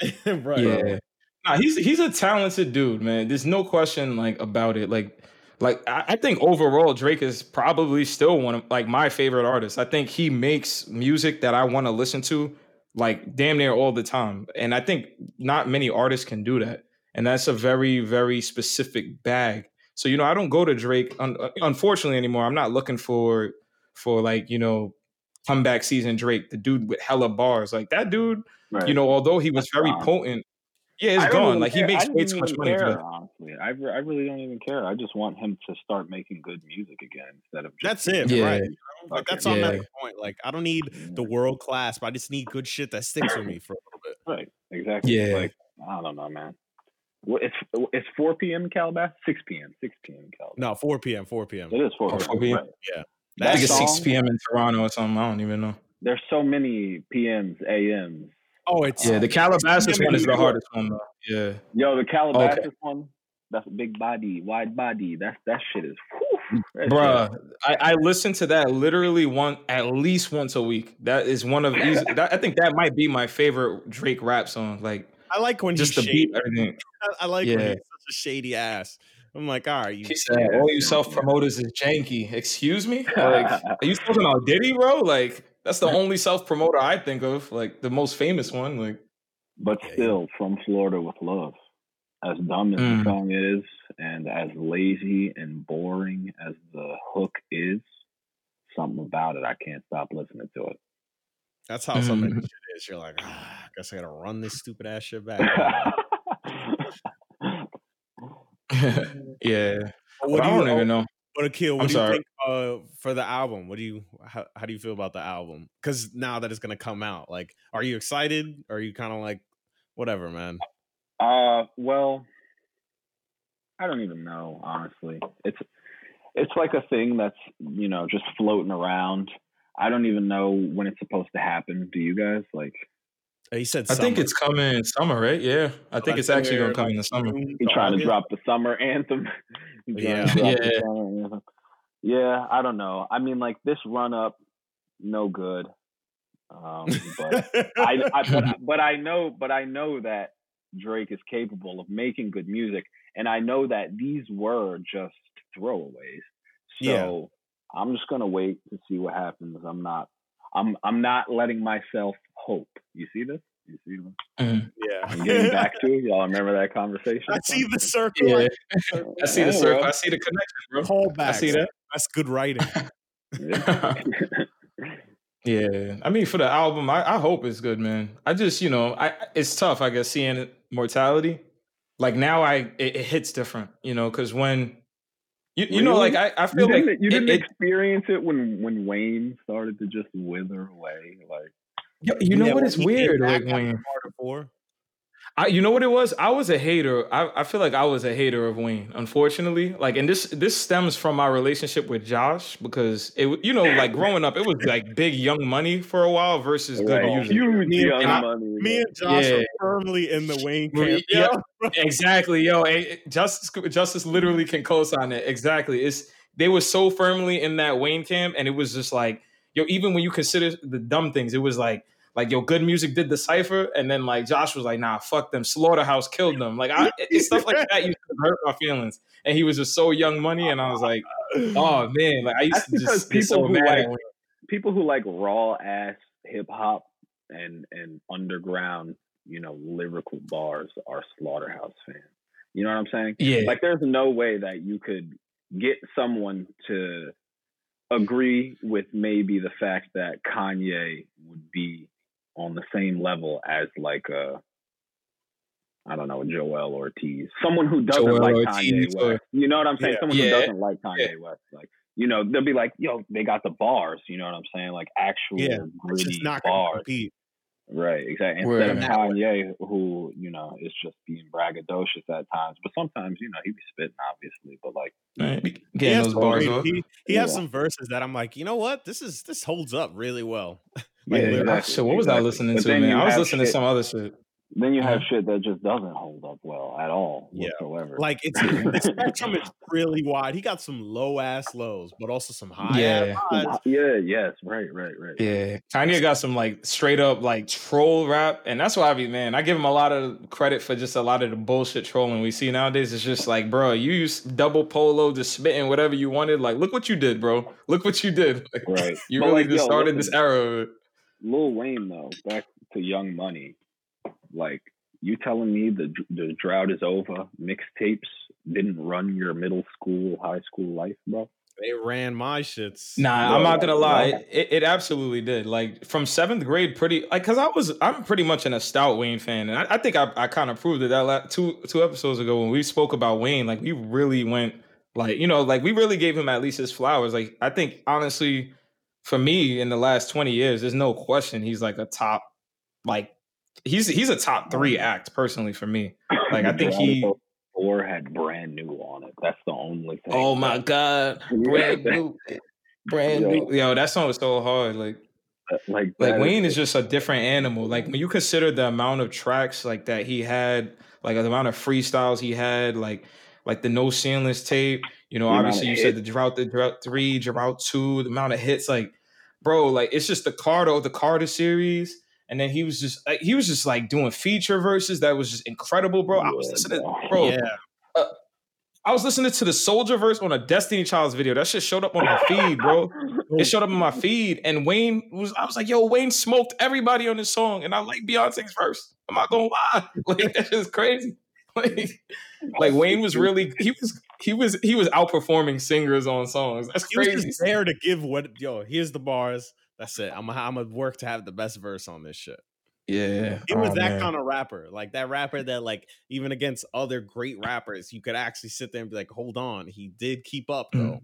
[laughs] right. Yeah. Nah, he's he's a talented dude, man. There's no question like about it. Like, like I, I think overall Drake is probably still one of like my favorite artists. I think he makes music that I want to listen to like damn near all the time. And I think not many artists can do that. And that's a very, very specific bag. So, you know, I don't go to Drake un- unfortunately anymore. I'm not looking for for like, you know, comeback season Drake, the dude with hella bars. Like that dude, Right. you know, although he was That's very gone. potent, yeah, it's I gone. even Like he makes I way too much even money for care. Honestly, I, re- I really don't even care. I just want him to start making good music again instead of just That's it, Yeah. right? you know? Like, that's on Yeah. that point. Like, I don't need the world class, but I just need good shit that sticks with me for a little bit. right. Exactly. Yeah. Like I don't know, man. Well, it's it's 4 p.m. in Calabasas. 6 p.m. 6 p.m. in Calabasas. No, 4 p.m. 4 p.m. It is 4 Oh, p.m. 4 p.m. Right. Yeah. I That think it's song, 6 p.m. in Toronto or something. I don't even know. There's so many PMs, AMs. Oh, it's Yeah, the Calabasas one is the hardest one though. Yeah. Yo, the Calabasas one. That's a big body, wide body. That's that shit is. Whew, that Bruh, I, I listen to that literally one at least once a week. That is one of easy, [laughs] that, I think that might be my favorite Drake rap song. Like I like when just the he's beat, everything. I, I like when Yeah. he's such a shady ass. I'm like, all right, you. He said, Yeah, "All you self promoters is janky." Excuse me, [laughs] like, are you talking about Diddy, bro? Like, that's the [laughs] only self promoter I think of, like the most famous one. Like, But still, from Florida with love. As dumb as Mm. the song is, and as lazy and boring as the hook is, something about it, I can't stop listening to it. That's how some of Mhm. this shit is. You're like, ah, I guess I gotta run this stupid ass shit back. [laughs] [laughs] yeah, But but I don't even know. But Akil, what I'm do you sorry. think uh, for the album? What do you how, how do you feel about the album? Because now that it's gonna come out, like, are you excited? Or are you kind of like, whatever, man? Uh, well, I don't even know, honestly. It's it's like a thing that's you know just floating around. I don't even know when it's supposed to happen. Do you guys like? He said, I think it's coming in summer, right? Yeah, I think it's actually gonna come in the summer. June He trying to drop the summer anthem. [laughs] Yeah. to drop the Yeah. summer anthem. Yeah, I don't know. I mean, like this run up, no good. Um, but [laughs] I, I but, but I know but I know that Drake is capable of making good music, and I know that these were just throwaways. So Yeah. I'm just gonna wait to see what happens. I'm not I'm I'm not letting myself hope. You see this? You see this? Mhm. I'm getting back to it. Y'all remember that [laughs] conversation? I see the circle. Yeah, I- [laughs] I see the circle. I see the connection, bro. Callbacks. I see that. That's good writing. [laughs] Yeah. Yeah, I mean, for the album, I, I hope it's good, man. I just, you know, I it's tough, I guess, seeing it, mortality. Like now, I it, it hits different, you know, because when you you know, like I, I you feel like you didn't it- experience it when when Wayne started to just wither away. Like Yo, you know Yeah, what when is he came weird, like after Wayne. Four. I, you know what it was? I was a hater. I, I feel like I was a hater of Wayne, unfortunately. Like, and this this stems from my relationship with Josh because it, you know, like growing up, it was like big Young Money for a while versus good music. huge Me young I- money. Me and Josh Yeah. are firmly in the Wayne camp. yeah. yo. exactly, yo. eh, Justice Justice literally can co-sign it. Exactly. It's they were so firmly in that Wayne camp, and it was just like, yo, even when you consider the dumb things, it was like, like yo, good music did the cipher, and then like Josh was like, nah, fuck them. Slaughterhouse killed them. Like I, [laughs] it's stuff like that used to hurt my feelings, and he was just so young money, and I was like, oh man, like I used That's to just be so people who mad. like- people who like raw ass hip hop and and underground, you know, lyrical bars are slaughterhouse fans. You know what I'm saying? Yeah, Like there's no way that you could get someone to agree with maybe the fact that Kanye would be on the same level as like a I don't know, Joel Ortiz. Someone who doesn't Joel like Ortiz Kanye or- West. You know what I'm saying? Yeah. Someone who doesn't like Kanye West. Like, you know, they'll be like, yo, they got the bars, you know what I'm saying? Like actual Yeah, gritty bars. compete. Right, exactly. Word. Instead of Kanye, who, you know, is just being braggadocious at times. But sometimes, you know, he be spitting, obviously. But like, Right, be- He getting has those some bars great- off. He, he has some verses that I'm like, you know what? This is this holds up really well. [laughs] yeah, Like, literally. Ah, exactly, shit, what was I listening But to, man? I was have listening to some other shit. Then you have shit that just doesn't hold up well at all Yeah. whatsoever. Like it's [laughs] the spectrum is really wide. He got some low ass lows, but also some high Yeah. ass highs. yeah, yes, right, right, right. Yeah, Kanye got some like straight up like troll rap, and that's why I be man. I give him a lot of credit for just a lot of the bullshit trolling we see nowadays. It's just like, bro, you use double polo, just spitting whatever you wanted. Like, look what you did, bro. Look what you did. [laughs] Like, Right. you But, really like, just yo, started listen, this era. Lil Wayne though, back to Young Money, like you telling me the the drought is over? Mixtapes didn't run your middle school, high school life, bro. They ran my shits. Nah, Yo, I'm not gonna lie. bro. It, it, it absolutely did. Like from seventh grade, pretty like because I was I'm pretty much an a stout Wayne fan, and I, I think I, I kind of proved it that last, two two episodes ago when we spoke about Wayne. Like we really went like you know like we really gave him at least his flowers. Like I think honestly, for me in the last 20 years, there's no question he's like a top like he's he's a top three act personally for me. Like, I think he- is Four had brand new on it. That's the only thing. Oh my god, brand new, [laughs] brand Yo. new. Yo, that song was so hard. Like. like like Wayne is just a different animal. Like when you consider the amount of tracks like that he had, like the amount of freestyles he had, like like the no ceilings tape. You know, The obviously you said the drought, the drought three, drought two, the amount of hits. Like, bro, like it's just the Carter, the Carter series. And then he was just like he was just like doing feature verses that was just incredible, bro. I was listening, bro. bro. yeah, uh, I was listening to the Soldier verse on a Destiny Child's video. That shit showed up on my feed, bro. It showed up on my feed, and Wayne was. I was like, "Yo, Wayne smoked everybody on this song," and I like Beyonce's verse. I'm not gonna lie, [laughs] like that's just crazy. [laughs] Like, like Wayne was really he was he was he was outperforming singers on songs. That's he was crazy. just there to give what. Yo, here's the bars. That's it. I'm I'm gonna work to have the best verse on this shit. Yeah, He was Oh, that man. kind of rapper, like that rapper that, like, even against other great rappers, you could actually sit there and be like, "Hold on, he did keep up though." Mm.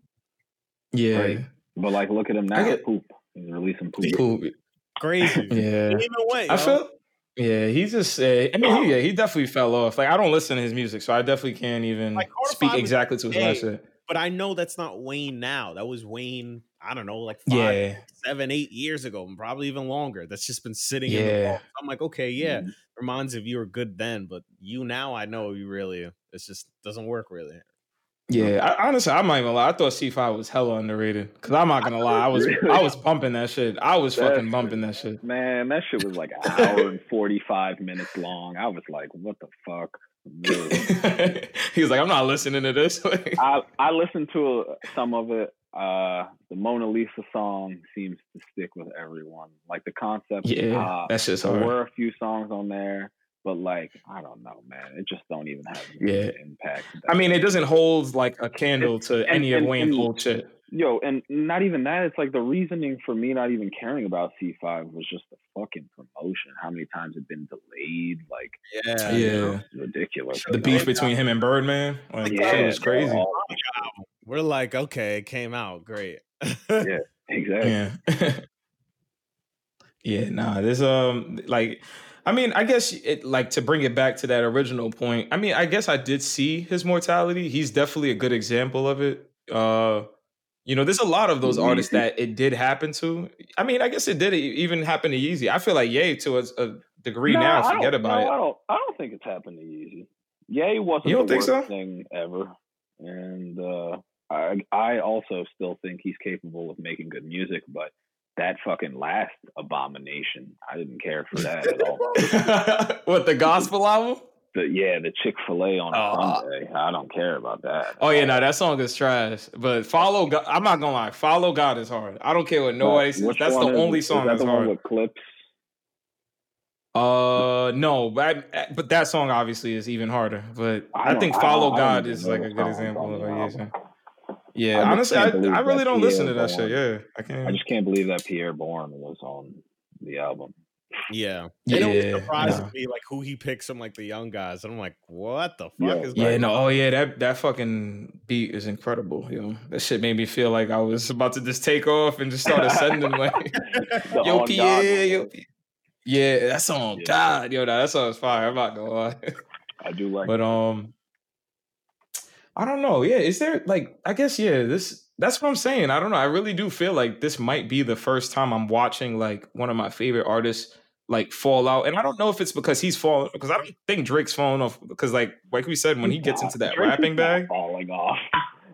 Yeah, Right. But like, look at him now. get- Poop. He's releasing poop. cool. Crazy. [laughs] Yeah, He even went. I yo. feel. Yeah, he just. Uh, I mean, he, yeah, he definitely fell off. Like I don't listen to his music, so I definitely can't even Like, speak exactly to his okay. last shit. but I know that's not Wayne now. That was Wayne. I don't know, like five, Yeah, seven, eight years ago, and probably even longer. That's just been sitting in the Yeah. vault. I'm like, okay, yeah, Mhm. reminds of you were good then, but you now, I know you really. It's just doesn't work really. Yeah, I, honestly, I'm not even lie. I thought C5 was hella underrated. Cause I'm not gonna lie, I was Really? I was bumping that shit. I was That fucking bumping that shit. Man, that shit was like an hour and [laughs] forty five minutes long. I was like, what the fuck? [laughs] He was like, I'm not listening to this. [laughs] I I listened to uh, some of it. Uh, the Mona Lisa song seems to stick with everyone. Like the concept. yeah, uh, that's just there were a few songs on there, but like I don't know, man. It just don't even have Yeah. impact. I mean, it doesn't hold like a candle to And- any of and- Wayne's and- old shit. Yo, and not even that. It's like the reasoning for me not even caring about C5 was just the fucking promotion. How many times it been delayed? Like, Yeah. Yeah. it's ridiculous. The beef between him and Birdman, like Yeah, shit was crazy. bro. We're like, okay, it came out great. [laughs] Yeah. Exactly. Yeah. [laughs] yeah, nah, there's um like I mean, I guess it like to bring it back to that original point. I mean, I guess I did see his mortality. He's definitely a good example of it. Uh you know, there's a lot of those Mhm. artists that it did happen to. I mean, I guess it did even happen to Yeezy. I feel like Ye to a, a degree No, now. I Forget about no, it. I don't. I don't think it's happened to Yeezy. Ye wasn't You don't the think worst so? thing ever, and uh, I I also still think he's capable of making good music. But that fucking last abomination, I didn't care for that at all. [laughs] what the gospel album? The, yeah, the Chick Fil A on a Oh. Sunday. I don't care about that. Oh yeah, no, that song is trash. But follow God, I'm not gonna lie, follow God is hard. I don't care what nobody says. That's the is- only song that that's hard. with clips. Uh, no, but I, but that song obviously is even harder. But I I, think follow I God is like a good example of a yeah. Honestly, I, I really don't listen to Pierre that shit. Yeah, I can't. I just can't believe that Pi'erre Bourne was on the album. Yeah. It always Yeah, surprises nah. me like who he picks from like the young guys. And I'm like, what the fuck Yeah. is Yeah, going no, on? oh yeah, that that fucking beat is incredible. You know, that shit made me feel like I was about to just take off and just start [laughs] ascending. like, The [laughs] yo, On God Pierre, yo, yeah, that song, Yeah. God, yo, that song is fire. I'm not gonna lie. [laughs] I do like. But um, I don't know. Yeah, is there like I guess yeah. This that's what I'm saying. I don't know. I really do feel like this might be the first time I'm watching like one of my favorite artists like fall out, and I don't know if it's because he's falling because I don't think Drake's falling off because like like we said when he gets into that Drake is rapping bag. falling off.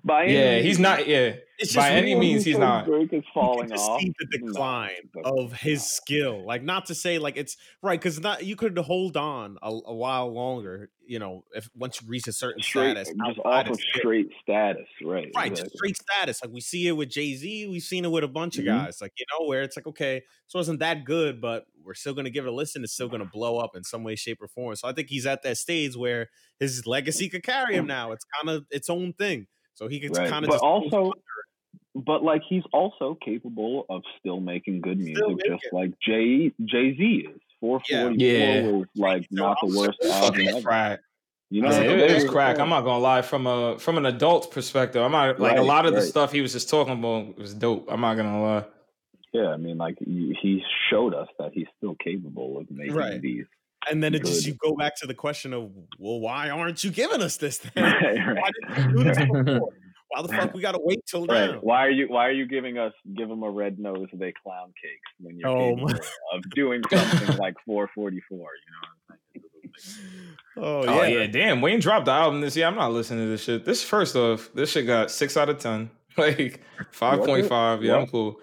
By any Yeah, means, he's not. Yeah, It's by just any means he's not. Drake is [laughs] falling can off. see the decline but- of his skill. Like not to say like it's right because not you could hold on a, a while longer. You know, if once you reach a certain straight, status, just outside off of straight status, right? right, just straight status. Like we see it with Jay Z, we've seen it with a bunch of Mhm. guys. Like you know, where it's like okay, this wasn't that good, but we're still gonna give it a listen. It's still gonna blow up in some way, shape, or form. So I think he's at that stage where his legacy could carry him now. It's kind of its own thing. So he can Right. kind of But just also, but like he's also capable of still making good music, Still just like Jay Jay Z is. Four Yeah. four was like So not the I'm worst so- album fucking ever. crack. You know, Yeah, it, it was crack. I'm not gonna lie. From a from an adult perspective, I'm not like a lot of the stuff he was just talking about was dope. I'm not gonna lie. Yeah, I mean, like he he showed us that he's still capable of making Right. these. And then it just you go back to the question of, well, why aren't you giving us this thing? [laughs] right, Why didn't you do this before? [laughs] Why the fuck we gotta wait till now? Why are you Why are you giving us give them a red nose they clown cakes when you're Oh, capable my- of doing something like [laughs] 444? You know what I'm saying? Oh Oh yeah, yeah, damn. Wayne dropped the album this year. I'm not listening to this shit. This first off, this shit got six out of ten. Like five point five. Yeah, I'm cool.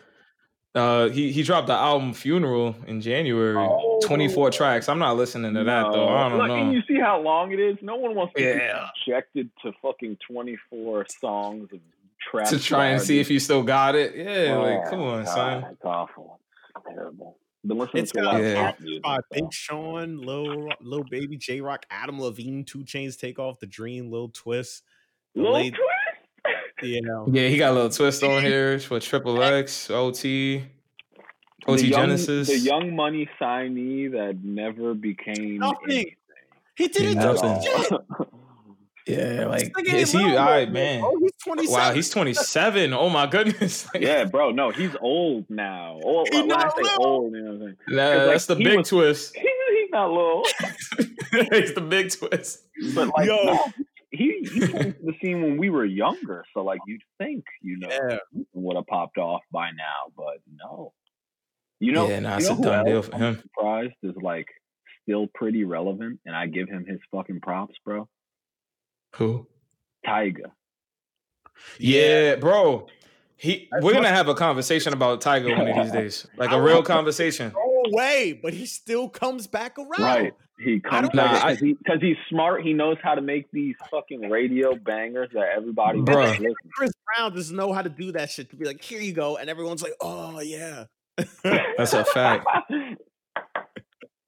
Uh, he he dropped the album Funeral in January. Oh. 24 tracks. I'm not listening to that though. I don't Look, know. And you see how long it is. No one wants to Yeah. be subjected to fucking 24 songs of trap to try and see if you still got it. Yeah, like come on, God, son. It's awful. It's terrible. Been listening It's to got lot Yeah. of pop songs music. by. Big Sean, Lil Lil Baby, Jay Rock, Adam Levine, 2 Chainz, Take Off the Dream, Lil Twist. the Lil late- Twist. You know, Yeah, he got a little twist on here for Triple X, OT, OT the young, Genasis. the Young Money signee that never became Nothing. anything. he didn't [laughs] Yeah, do nothing. shit. yeah, like This is he? All little, right, bro. man. Oh, he's twenty. Wow, he's 27. Oh my goodness. Like, [laughs] yeah, bro. No, he's old now. Old, He when I say little. old, you know what I'm saying? nah, 'Cause, like, that's the big was- twist. He, [laughs] he's not little, it's the big twist. but like Yo. no, he he came to the scene when we were younger. So like you'd think you know Yeah. would have popped off by now, but no. You know, yeah, nah, you it's know a who done deal else for I'm him. surprised is like still pretty relevant, and I give him his fucking props, bro. Who? Tyga. Yeah, bro. He That's we're gonna have a conversation about Tyga one of [laughs] these days. Like a real want- conversation. [laughs] No way, but he still comes back around. Right. He comes back Nah, because he, 'cause he's smart. He knows how to make these fucking radio bangers that everybody Bruh. wants. Chris Brown doesn't know how to do that shit to be like, here you go, and everyone's like, oh yeah. That's a fact.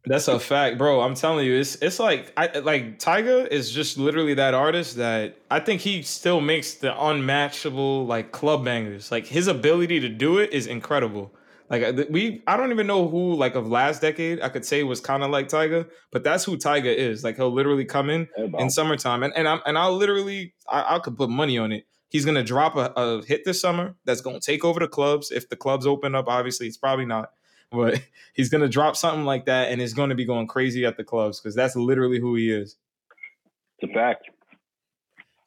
That's a fact, bro. I'm telling you, it's it's like I like Tyga is just literally that artist that I think he still makes the unmatchable like club bangers. Like his ability to do it is incredible. Like we, I don't even know who like of last decade I could say was kind of like Tyga, but that's who Tyga is. Like he'll literally come in Hey, in summertime, and and I'm and I'll literally I, I could put money on it. He's gonna drop a, a hit this summer that's gonna take over the clubs. If the clubs open up, obviously it's probably not, [laughs] but he's gonna drop something like that, and it's gonna be going crazy at the clubs because that's literally who he is. It's a fact.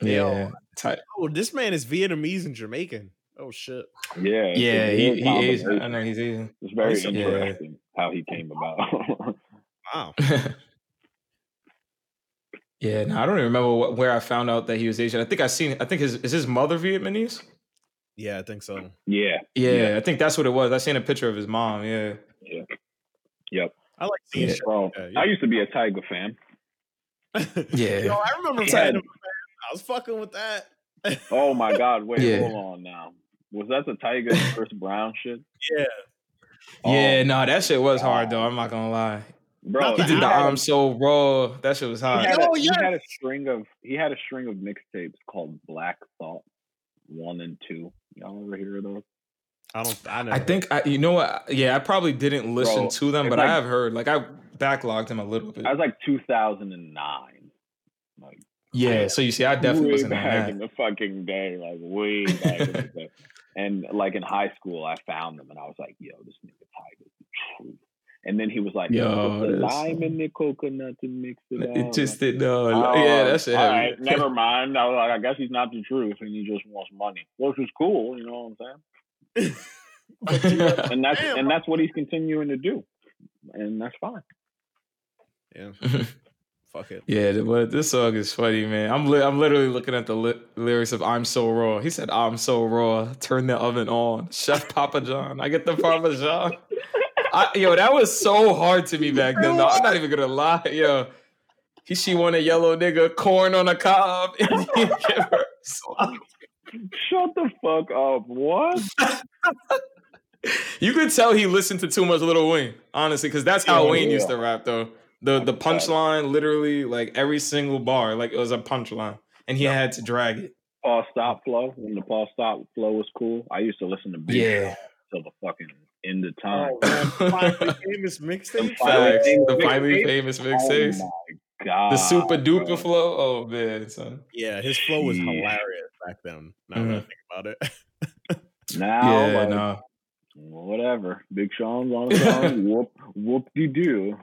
Yo. Ty- Oh, this man is Vietnamese and Jamaican. Oh shit. Yeah. yeah, he weird he Asian. I know he's Asian. It's very He's- yeah. interesting how he came about. [laughs] Wow. [laughs] yeah, no, I don't even remember what, where I found out that he was Asian. I think I seen. I think his is his mother Vietnamese. Yeah, I think so. yeah. Yeah, Yeah. I think that's what it was. I seen a picture of his mom. Yeah, Yeah. Yep. I like seeing Yeah. shit. Bro, Yeah, yeah. I used to be a Tyga fan. yeah. [laughs] Yo, I remember He saying, I was fucking with that. Oh my God! Wait, Yeah. hold on now. Was that the Tyga Chris Brown shit? [laughs] Yeah. Yeah, Oh, no, that shit was hard though. I'm not gonna lie. bro. He did the had a- I'm so raw. That shit was He hot. had, a, Oh, he had a string of he had a string of mixtapes called Black Thought one and two. Y'all ever hear of those? I don't. I never. I think I, you know what? Yeah, I probably didn't listen Bro, to them, but like- I have heard. Like I backlogged him a little bit. I was like 2009. Like Yeah, so you see, I definitely way wasn't on back that. in the fucking day, like way back in the day. [laughs] And like in high school, I found them and I was like, "Yo, this nigga Tyga's the truth." And then he was like, Yo, "Yo, put the lime in the coconut and mix it out." It just did no. Oh, yeah, that's it. all right, [laughs] never mind. I was like, I guess he's not the truth, and he just wants money, which is cool. You know what I'm saying? And that's Damn, and that's what he's continuing to do, and that's fine. Yeah. [laughs] Fuck it. Yeah, this song is funny, man. I'm li- I'm literally looking at the li- lyrics of "I'm so raw." He said, "I'm so raw." Turn the oven on, Chef Papa John. I get the Parmesan. [laughs] I, yo, that was so hard to me back then. Though. I'm not even gonna lie, yo. He she want a yellow nigga, corn on a cob. Indian giver. So- Shut the fuck up! What? [laughs] you could tell he listened to too much Little Wayne, honestly, because that's how Yeah, Wayne yeah. used to rap, though. The the punchline, literally, like every single bar, like it was a punchline, and he had to drag it. Paul Stop flow when the Paul Stop flow was cool. I used to listen to Big Yeah. till the fucking end of time. Oh man, finally famous mixtape. Finally Facts. famous The finally [laughs] mixtape? famous Oh mixtapes. my god! the super duper bro. flow. Oh man, son. Yeah, his flow was Yeah. hilarious back then. Now that I Mhm. think about it. [laughs] Now, yeah, like, no. whatever. Big Sean's on his own. [laughs] whoop, whoop de doo.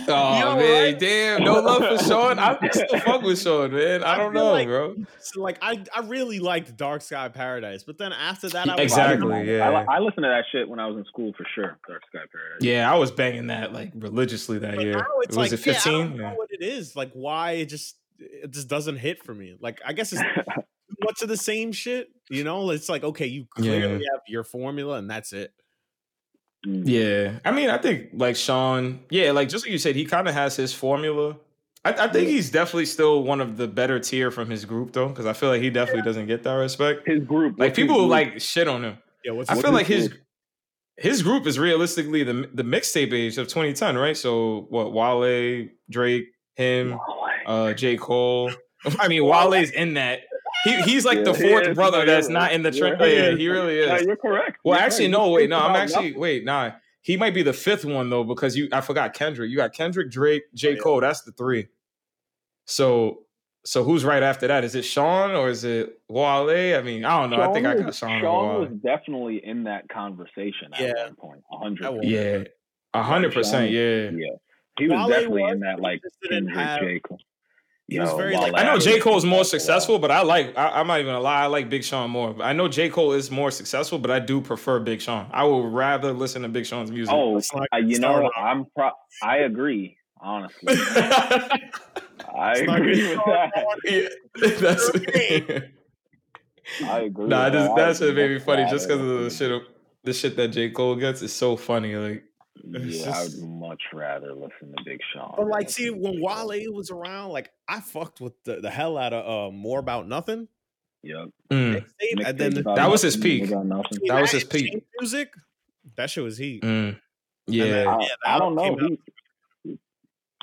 Like, Oh Yo, man, right? damn. No love for Sean. I still fuck with Sean, man. I I don't feel know, like- bro. So, like I, I really liked Dark Sky Paradise, but then after that, I was Exactly, Like, yeah. I, I listened to that shit when I was in school for sure. Dark Sky Paradise. Yeah, I was banging that like religiously that but year. now it's Was like, it yeah, I 15? don't know what it is. Like why it just it just doesn't hit for me. Like I guess it's [laughs] too much of the same shit. You know, it's like okay, you clearly have your formula and that's it. Mm. Yeah, I mean, I think like Sean, yeah, like just like you said, he kind of has his formula. I, I think he's definitely still one of the better tier from his group though, because I feel like he definitely doesn't get that respect. His group, Like what's people group? like shit on him. Yeah, what's I his feel like his his group? his group is realistically the the mixtape age of 2010, right? So what? Wale, Drake, him, uh, J Cole. [laughs] I mean, Wale's in that. He, he's like the Yeah, he fourth brother Yeah, that's yeah. not in the Yeah, trend. he Yeah, is. he really Yeah, is. you're correct. Well, You're actually, right. no, wait, no, I'm actually nothing. wait, nah. He might be the fifth one though, because you I forgot Kendrick. You got Kendrick, Drake, oh, J. Oh, yeah. Cole. That's the three. So so who's right after that? Is it Sean or is it Wale? I mean, I don't know. I think I got Sean, Sean was definitely in that conversation at Yeah. one point. A hundred. Percent. Yeah. A hundred percent, yeah. Yeah. He was Wale definitely was in that like interested in Kendrick have- J. Cole. He was Yo, very, like- I know was- J. Cole's more successful, but I like I, I'm not even gonna lie, I like Big Sean more. I know J. Cole is more successful, but I do prefer Big Sean. I would rather listen to Big Sean's music. Oh, Let's uh, you know, off. I'm pro. I agree. Honestly, [laughs] I Let's agree with that. on- Yeah, [laughs] that's [laughs] I agree. Nah, with this, that. that shit made me funny just because of the shit. of- The shit that J Cole gets is so funny. Like, It's Yeah, I would much rather listen to Big Sean. But like, see, when J. Wale was around, like I fucked with the, the hell out of uh, more about nothing. Yep. mm, Mixtape, and then the, about That was his peak. about nothing. That was his peak. Music, that shit was heat. mm. then- yeah. I, Yeah, I don't know. He,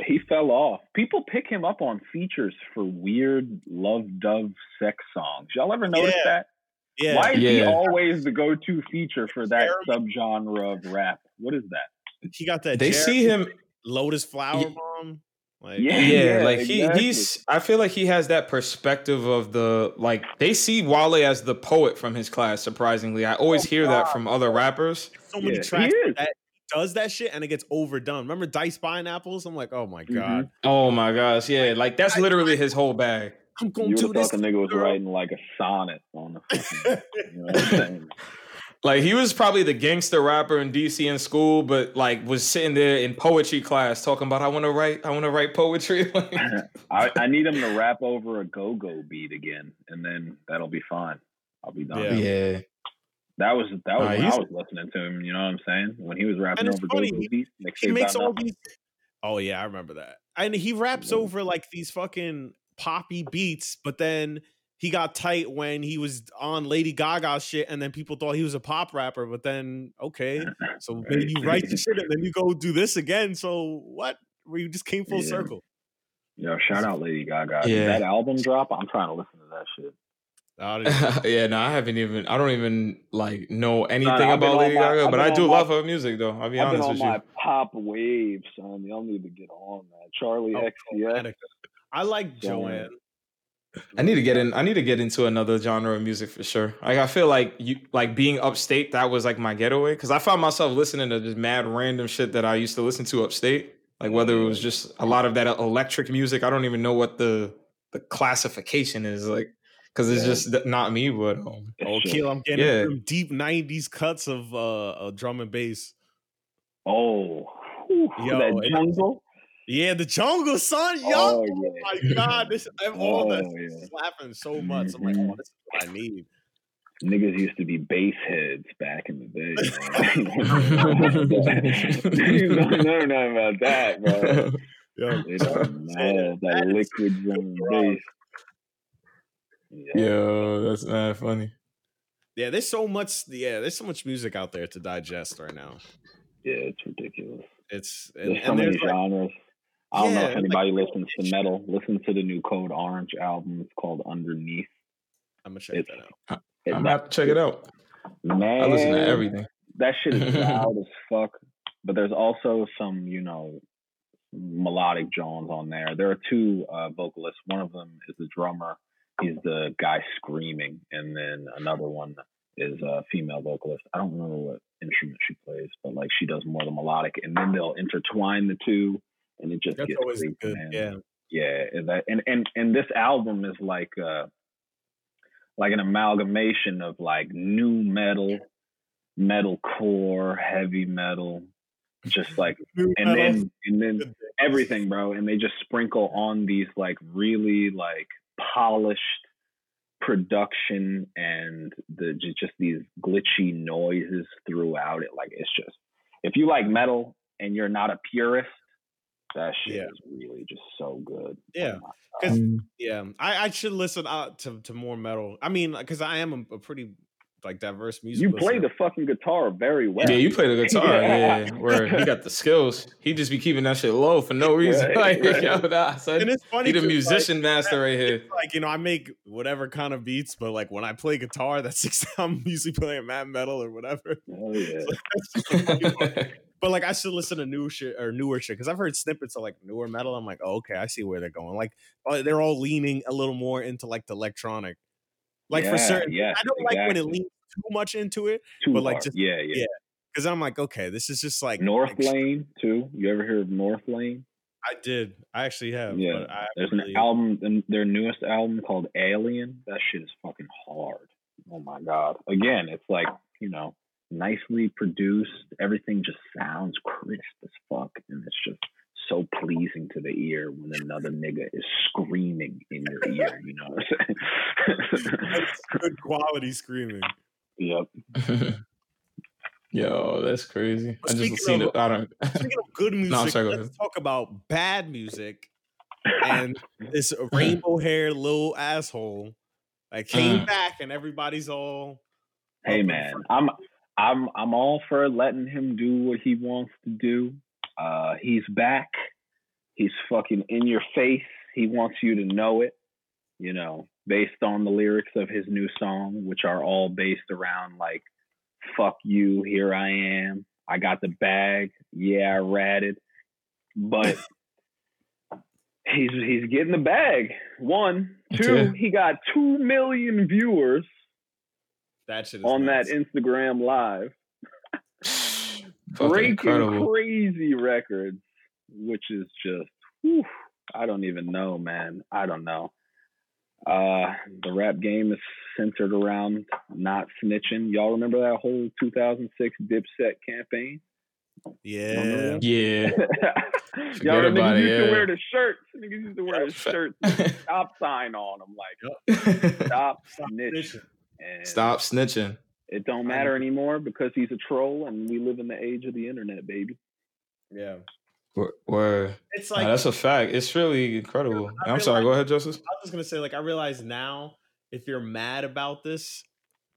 he fell off. People pick him up on features for weird love dove sex songs. Y'all ever notice Yeah. that? Yeah, Why is he always the go-to feature for that Jeremy- subgenre of rap? What is that? He got that. They Jeremy see him. Lotus Flower Yeah. Bomb. Like, Yeah. Yeah, like exactly. he he's. I feel like he has that perspective of the like they see Wale as the poet from his class. Surprisingly, I always Oh, hear that from other rappers. so many Yeah, tracks that does that shit and it gets overdone. Remember Dice Pineapples? I'm like, oh my mm-hmm. god, Oh my gosh, yeah, like that's literally his whole bag. I'm gonna You do would this. thought the nigga was girl. writing like a sonnet on the fucking. you know what I'm [laughs] saying? Like he was probably the gangster rapper in DC in school, but like was sitting there in poetry class talking about I want to write, I want to write poetry. [laughs] Like, [laughs] I, I need him to rap over a go-go beat again, and then that'll be fine. I'll be done. Yeah. yeah, That was that was Nah, I was listening to him. You know what I'm saying? When he was rapping over funny, go-go beats, he makes all nothing. these. Oh yeah, I remember that. And he raps Yeah. over like these fucking poppy beats, but then he got tight when he was on Lady Gaga shit, and then people thought he was a pop rapper. But then okay, so [laughs] maybe you write the shit and then you go do this again. So what? Where you just came full Yeah. circle. Yo, shout out Lady Gaga. Did Yeah. that album drop? I'm trying to listen to that shit. Yeah. [laughs] yeah. No, I haven't even. I don't even like know anything I've about Lady my- Gaga, I've but I on do my- love her music, though. I'll be I've been honest on with you. my pop wave, son. Y'all need to get on that. Charli Oh, XCX. Romantic. I like Yeah. Joanne. I need to get in. I need to get into another genre of music for sure. Like I feel like you like being upstate. That was like my getaway because I found myself listening to just mad random shit that I used to listen to upstate. Like whether it was just a lot of that electric music. I don't even know what the the classification is like because it's Yeah. just not me. But um, Oh, Shit. Keel, I'm getting Yeah. some deep '90s cuts of uh, drum and bass. Oh, whew, Yo, that jungle. Yeah, the jungle, son. Yo, Oh, oh, my god, this I'm all Oh, that yeah. slapping so much. I'm like, oh, mm-hmm. this is what I need. Niggas used to be bass heads back in the day. [laughs] man. [laughs] you don't [laughs] know nothing about that, bro. Yo, They don't know That that is liquid drum bass. Yeah. yo, that's not funny. yeah, there's so much. Yeah, there's so much music out there to digest right now. yeah, it's ridiculous. It's and, There's so and many there's like, genres. I don't know Yeah, if like- anybody listens to metal. Listen to the new Code Orange album. It's called Underneath. I'm gonna check it's- that out. I'm gonna have to check it out. Man, I listen to everything. That shit is [laughs] loud as fuck. But there's also some, you know, melodic Jones on there. There are two uh, vocalists. One of them is the drummer. He's the guy screaming, and then another one is a female vocalist. I don't remember what instrument she plays, but like she does more of the melodic, and then they'll intertwine the two, and it just That's gets always crazy, good. man. Yeah, yeah and that and and and this album is like uh like an amalgamation of like nu metal metal core heavy metal just [laughs] like New and metal. then and then everything bro and they just sprinkle on these like really like polished production and the just these glitchy noises throughout it like it's just if you like metal and you're not a purist that shit Yeah. is really just so good Yeah. Oh my 'Cause- Mm. yeah. I, I should listen out to, to more metal. I mean, because I am a, a pretty like diverse music. You play listener. the fucking guitar very well. Yeah, you play the [laughs] guitar. Yeah. Yeah, where he got the skills. He just be keeping that shit low for no [laughs] reason. Right, [laughs] like, right. yo, nah, son, and it's funny. he the 'cause, like, musician master right here. like you know, I make whatever kind of beats, but like when I play guitar, that's I'm usually playing mad metal or whatever. Oh yeah. That's just a funny part. but like I should listen to new shit or newer shit because I've heard snippets of like newer metal. I'm like, oh, okay, I see where they're going. Like uh, they're all leaning a little more into like the electronic. Like for certain, yes, I don't like when it leans too much into it Too but, like, hard. just- yeah, yeah, yeah. because I'm like, okay, this is just like North like, Lane too. You ever hear of Northlane? I did, I actually have. Yeah. There's really- an album, their newest album called Alien. That shit is fucking hard. Oh my god. Again, it's like you know, nicely produced. Everything just sounds crisp as fuck, and it's just so pleasing to the ear when another nigga is screaming in your ear. You know what I'm saying? [laughs] That's good quality screaming. yep. [laughs] Yo, that's crazy. But I speaking just seen of- it. I don't. [laughs] Speaking of good music, I'm sorry, go let's talk about bad music. And this rainbow haired little asshole like came Mm. back and everybody's all Hey man. I'm I'm I'm all for letting him do what he wants to do. Uh he's back. He's fucking in your face. He wants you to know it, you know, based on the lyrics of his new song, which are all based around like fuck you, here I am. I got the bag. Yeah, I ratted. But [laughs] he's he's getting the bag. One, two, he got 2 million viewers that shit is on nuts. that Instagram live, [sighs] breaking incredible. crazy records, which is just, whew, I don't even know, man. I don't know. Uh, the rap game is centered around not snitching. Y'all remember that whole 2006 Dipset campaign? Yeah. Yeah. [laughs] Y'all Forget about niggas it, used to wear the shirts. Niggas used to wear the shirts. Stop sign on them, like stop snitching. And Stop snitching. It don't matter anymore because he's a troll, and we live in the age of the internet, baby. Yeah. Word- Word. It's Nah, like that's a fact. It's really incredible. I I'm sorry. Go ahead, Justice. I was just gonna say, like, I realize now, if you're mad about this,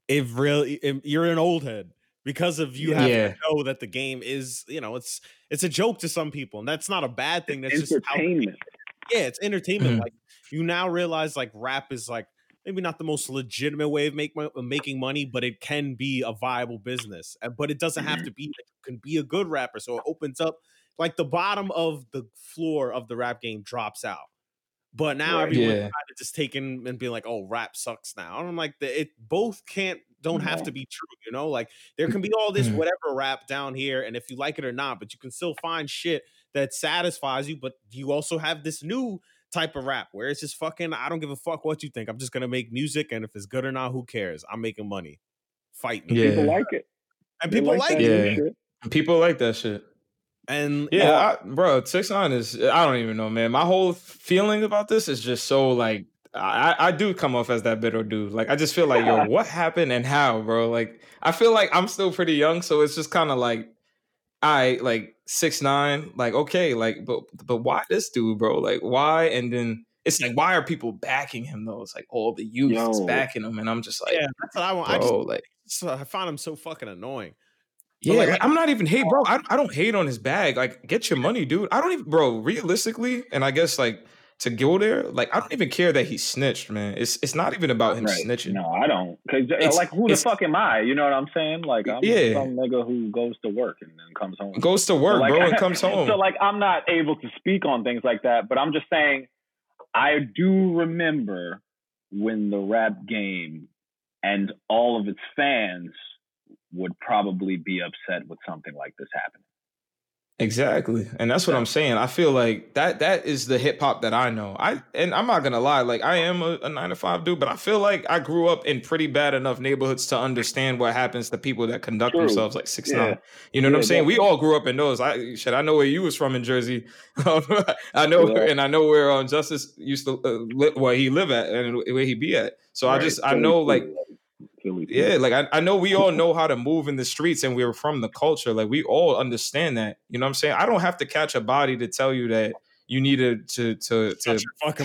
if really if you're an old head because of you have Yeah. to know that the game is, you know, it's it's a joke to some people, and that's not a bad thing. That's just how, Entertainment. yeah, it's entertainment. Mhm. Like you now realize, like, rap is like maybe not the most legitimate way of make making money, but it can be a viable business. But it doesn't have Mhm. to be. It can be a good rapper, so it opens up. Like the bottom of the floor of the rap game drops out. But now Right. everyone's Yeah. kind of just taking and being like, "Oh, rap sucks now." And I'm like, the, it both can't don't have to be true, you know. Like there can be all this Mhm. whatever rap down here, and if you like it or not, but you can still find shit that satisfies you. But you also have this new type of rap where it's just fucking. I don't give a fuck what you think. I'm just gonna make music, and if it's good or not, who cares? I'm making money. Fight me, Yeah. People like it. and They people like, that it. Yeah. shit. People like that shit. And Yeah, I, bro, six nine is. I don't even know, man. My whole feeling about this is just so like. I, I do come off as that bitter dude. Like I just feel like, yo, what happened and how, bro? Like I feel like I'm still pretty young, so it's just kind of like, I like six nine, like okay, like but but why this dude, bro? Like why? And then it's like, why are people backing him though? It's like all the youth is backing him, and I'm just like, yeah, that's what I want. I bro, just like. so I find him so fucking annoying. Yeah, like, like, I'm not even hate, oh. bro. I, I don't hate on his bag. Like, get your money, dude. I don't even, bro. Realistically, and I guess like to go there, like I don't even care that he snitched, man. It's it's not even about him Right. snitching. No, I don't. Cause uh, like, who the fuck am I? You know what I'm saying? Like, I'm Yeah. some nigga who goes to work and then comes home. Goes to work, So, like, bro, and [laughs] comes home. So like I'm not able to speak on things like that, but I'm just saying I do remember when the rap game and all of its fans would probably be upset with something like this happening. Exactly. And that's what I'm saying. I feel like that that is the hip hop that I know. I and I'm not gonna lie, like I am a, a nine to five dude, but I feel like I grew up in pretty bad enough neighborhoods to understand what happens to people that conduct True. themselves like six Yeah. nine. You know what I'm saying? We all grew up in those. I shit, I know where you was from in Jersey. [laughs] I know Yeah. and I know where um, Justice used to uh, li- where he live at and where he be at. So I just I know like Philly too. yeah, like I, I know we all [laughs] know how to move in the streets and we're from the culture. Like we all understand that. You know what I'm saying? I don't have to catch a body to tell you that you need to to to, to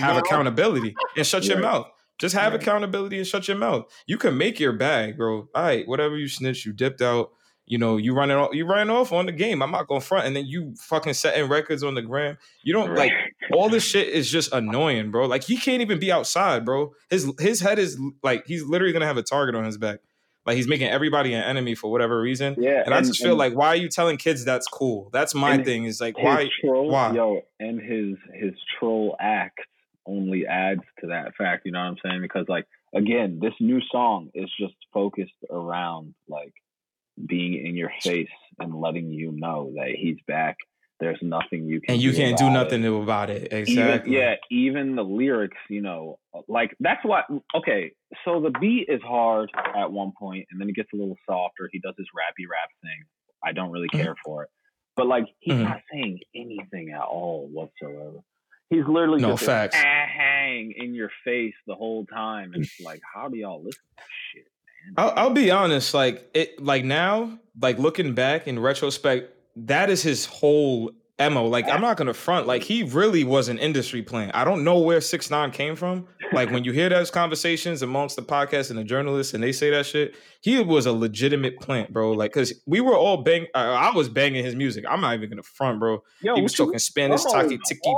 have mouth. accountability and shut your mouth. Just have Right. accountability and shut your mouth. You can make your bag, bro. All right, whatever you snitch, you dipped out. You know, you running off, you ran off on the game. I'm not going front, and then you fucking setting records on the gram. You don't like all this shit is just annoying, bro. Like he can't even be outside, bro. His his head is like he's literally gonna have a target on his back. Like he's making everybody an enemy for whatever reason. Yeah, And, I just feel like why are you telling kids that's cool? That's my thing. Is like why troll, why? yo, and his his troll act only adds to that fact. You know what I'm saying? Because like again, this new song is just focused around like being in your face and letting you know that he's back. There's nothing you can and you do can't do nothing it. about it. Exactly. Even, yeah, even the lyrics, you know, like that's what. Okay, so the beat is hard at one point, and then it gets a little softer. He does his rappy rap thing. I don't really Mhm. care for it, But like he's Mhm. not saying anything at all whatsoever. He's literally No, just facts. a hang in your face the whole time. And it's like, how do y'all listen to shit, man? I'll, I'll be honest, like it, like now, like looking back in retrospect, that is his whole mo. Like I'm not gonna front, like he really was an industry plant. I don't know where Six Nine came from. Like when you hear those conversations amongst the podcast and the journalists, and they say that shit, he was a legitimate plant, bro. Like because we were all bang, uh, I was banging his music. I'm not even gonna front, bro. Yo, he was talking Spanish, talking tiki.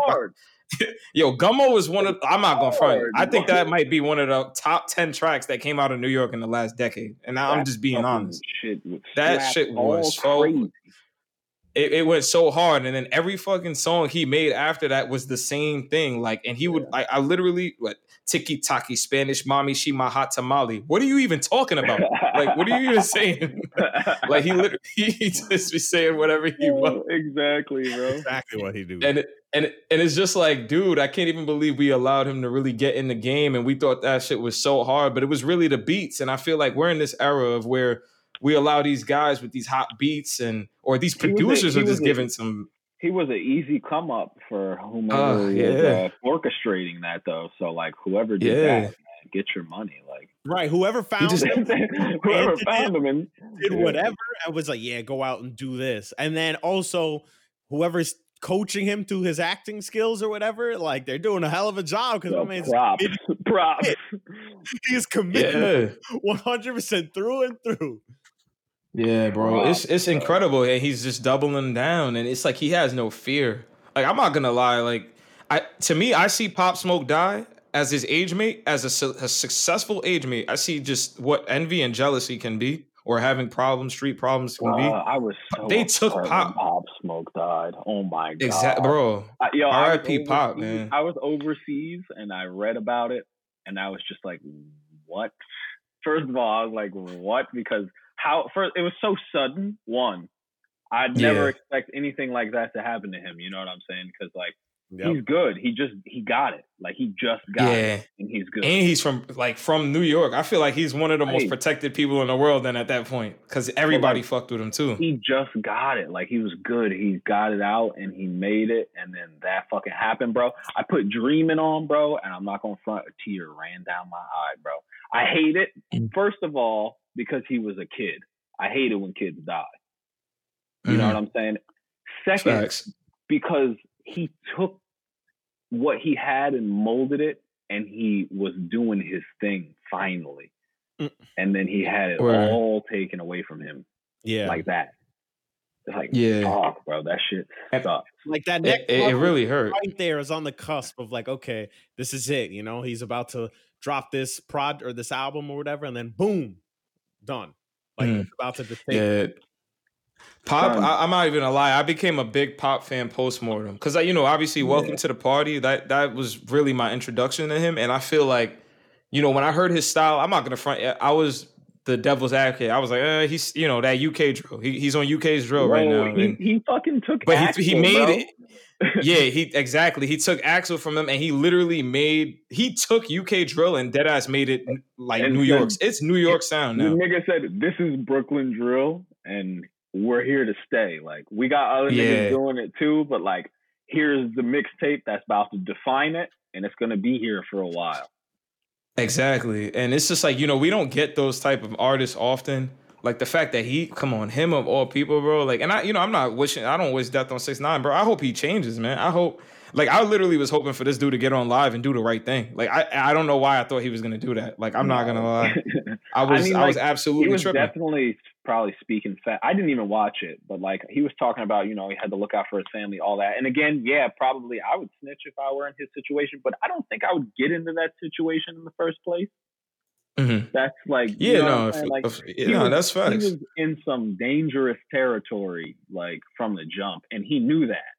[laughs] Yo, Gummo was one of. I'm not gonna front. I think that might be one of the top ten tracks that came out of New York in the last decade. And I'm just being honest. Shit That shit was so- crazy. It, it went so hard, and then every fucking song he made after that was the same thing. Like, and he would, I, I literally, what tiki taki Spanish, mommy, she my hot tamale. What are you even talking about? Like, what are you even saying? [laughs] like, he literally, [laughs] he just be saying whatever he wants. exactly, bro. Exactly what he do. and it, and and it's just like, dude, I can't even believe we allowed him to really get in the game, and we thought that shit was so hard, but it was really the beats. And I feel like we're in this era of where we allow these guys with these hot beats, and or these He was a- producers are just was a- giving some. He was an easy come up for whomever Ah, was uh, orchestrating that, though. So, like, whoever did Yeah. that, man, get your money. Like, right. Whoever found just- him [laughs] whoever did found him and did whatever I was like, yeah, go out and do this. And then also whoever's coaching him to his acting skills or whatever, like they're doing a hell of a job because Yo, my man's props, [laughs] props. [laughs] he's committed Yeah, 100% through and through. Yeah, bro, it's it's incredible, and he's just doubling down, and it's like he has no fear. Like I'm not gonna lie, like I to me, I see Pop Smoke die as his age mate, as a, su- a successful age mate. I see just what envy and jealousy can be, or having problems, street problems can Uh, be. I was so They took Pop- Pop Smoke died. Oh my god. Exactly, bro. I, yo, R.I.P. Pop, man. I was overseas and I read about it, and I was just like, "What?" First of all, I was like, "What?" Because how? First, it was so sudden. One, I'd never Yeah. expect anything like that to happen to him. You know what I'm saying? Because like Yep. he's good. He just he got it. Like he just got it, and he's good. and he's from like from New York. I feel like he's one of the most protected people in the world. Then at that point, because everybody fucked with him too. he just got it. Like he was good. He got it out and he made it. And then that fucking happened, bro. I put dreaming on, bro, and I'm not gonna front a tear ran down my eye, bro. I hate it. First of all, because he was a kid. I hate it when kids die. You know Mhm. what I'm saying? Second, Facts. because he took what he had and molded it and he was doing his thing finally. Mm. And then he had it Word. all taken away from him Yeah. like that. It's like, Yeah. fuck, bro, that shit sucks. like that It, it, it really hurt. right there is on the cusp of like, okay, this is it. You know, he's about to drop this prod or this album or whatever, and then boom, done. Like Mm. it's about to just take Yeah. Pop, I, I'm not even gonna lie. I became a big pop fan post mortem because, you know, obviously, welcome Yeah. to the party. That that was really my introduction to him, and I feel like, you know, when I heard his style, I'm not gonna front. I was the devil's advocate. I was like, eh, he's, you know, that UK drill. He, he's on UK's drill right now. He, he fucking took but he Axel, he made bro. it. yeah, he exactly. He took Axel from him, and he literally made. He took UK drill and Deadass made it like And New said- York's. It's New York sound The now. nigga said, "This is Brooklyn drill, and we're here to stay. Like we got other Yeah. niggas doing it too, but like here's the mixtape that's about to define it, and it's gonna be here for a while." Exactly. And it's just like, you know, we don't get those type of artists often. Like the fact that he, come on, him of all people, bro. Like, and I, you know, I'm not wishing, I don't wish death on six nine, bro. I hope he changes, man. I hope, like, I literally was hoping for this dude to get on live and do the right thing. Like, I, I don't know why I thought he was gonna do that. Like, I'm not gonna lie. [laughs] I was, I, mean, was like, absolutely he was tripping. definitely probably speaking fat. I didn't even watch it, but like he was talking about, you know, he had to look out for his family, all that. And again, yeah, probably I would snitch if I were in his situation, but I don't think I would get into that situation in the first place. Mhm. That's like, you Yeah, know no, if, like if- he yeah, was- that's he was in some dangerous territory, like from the jump, and he knew that,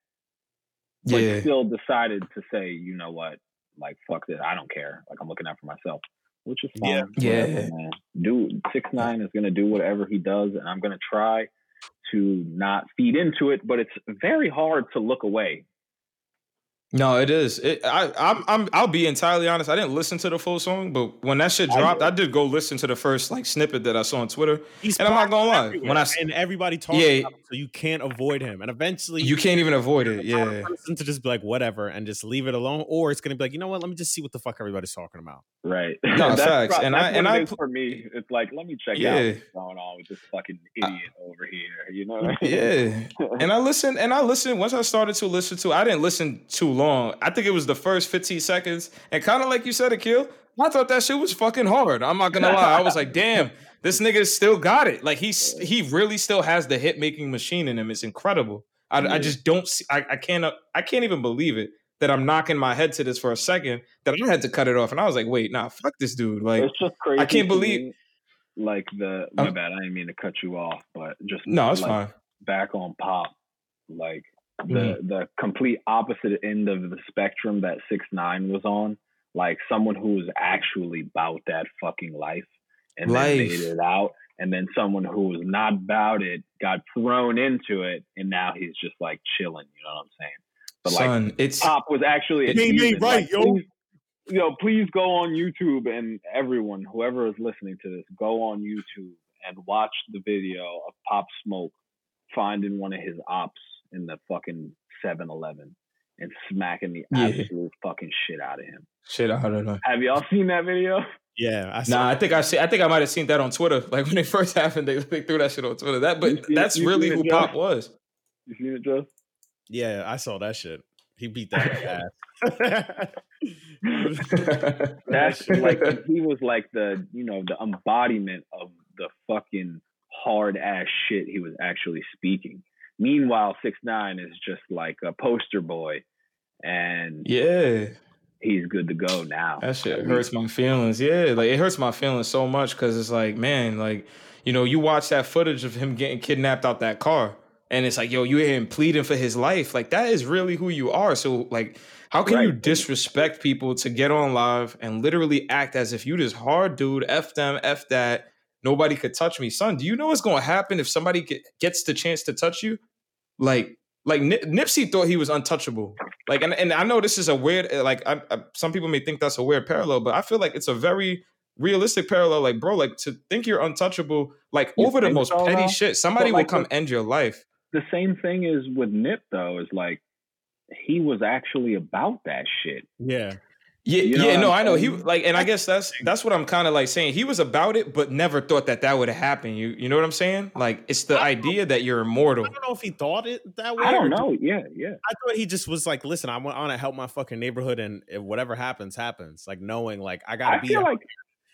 but yeah, still decided to say, you know what, like fuck this, I don't care. Like I'm looking out for myself, which is fine. Yeah. Whatever, Yeah. man. Dude, six nine is gonna do whatever he does, and I'm gonna try to not feed into it. But it's very hard to look away. No, it is. It, I, I'm, I'm, I'll be entirely honest. I didn't listen to the full song, but when that shit dropped, I, I did go listen to the first like snippet that I saw on Twitter. He's and I'm not gonna lie, when I and everybody talks Yeah. about him, so you can't avoid him. And eventually, you can't even avoid it. the kind of Yeah, person to just be like whatever and just leave it alone, or it's gonna be like you know what, let me just see what the fuck everybody's talking about. Right. No, [laughs] that's facts. pro- And that's I- and I pl- for me. It's like let me check Yeah. out what's going on with this fucking idiot over here. You know. yeah. [laughs] And I listened, and I listened. Once I started to listen to, I didn't listen too long. I think it was the first 15 seconds, and kind of like you said, Akil, I thought that shit was fucking hard. I'm not gonna lie. I was like, damn, this nigga still got it. Like he's he really still has the hit making machine in him. It's incredible. I, I just don't. See, I, I can't. I can't even believe it that I'm knocking my head to this for a second. That I had to cut it off, and I was like, wait, nah, fuck this dude. Like, it's just crazy. I can't believe- me, like the my Um, bad. I didn't mean to cut you off, but just no, it's like, fine. back on pop, like the Mm-hmm. the complete opposite end of the spectrum that six nine was on. Like someone who was actually about that fucking life and then made it out, and then someone who was not about it got thrown into it, and now he's just like chilling. You know what I'm saying? But like Son, it's Pop was actually a He ain't right, Like, yo. Please, you know, please go on YouTube and everyone, whoever is listening to this, go on YouTube and watch the video of Pop Smoke finding one of his ops in the fucking 7-Eleven and smacking the Yeah. absolute fucking shit out of him. shit. I don't know. Have y'all seen that video? Yeah, I saw Nah, I think I see. I think I might have seen that on Twitter. [laughs] Like when it first happened, they, they threw that shit on Twitter. That, but seen it- that's you really who it, Joe? Pop was. You seen it, Joe? Yeah, I saw that shit. He beat that [laughs] ass. [laughs] That's like he was like the you know the embodiment of the fucking hard ass shit he was actually speaking. Meanwhile, six nine is just like a poster boy, and yeah, he's good to go now. that shit hurts my feelings. Yeah, like it hurts my feelings so much because it's like, man, like you know, you watch that footage of him getting kidnapped out that car, and it's like, yo, you hear him pleading for his life. Like that is really who you are. So like. How can you disrespect people to get on live and literally act as if you this hard dude, F them, F that, nobody could touch me? Son, do you know what's going to happen if somebody get, gets the chance to touch you? Like, like Nip- Nipsey thought he was untouchable. Like, and, and I know this is a weird, eh, like, I, I, some people may think that's a weird parallel, but I feel like it's a very realistic parallel. Like, bro, like to think you're untouchable, like You over the most petty shit, somebody like, will come the- end your life. the same thing is with Nip though. Is like he was actually about that shit. yeah, Yeah, You know yeah, no, I'm know. He like, and I guess that's that's what I'm kind of like saying. He was about it, but never thought that that would happen. You, you know what I'm saying? Like, it's the idea that you're immortal. I don't know if he thought it that way. I don't just- know. Yeah, yeah. I thought he just was like, listen, I want to help my fucking neighborhood, and if whatever happens, happens. Like knowing, like I gotta I be. feel like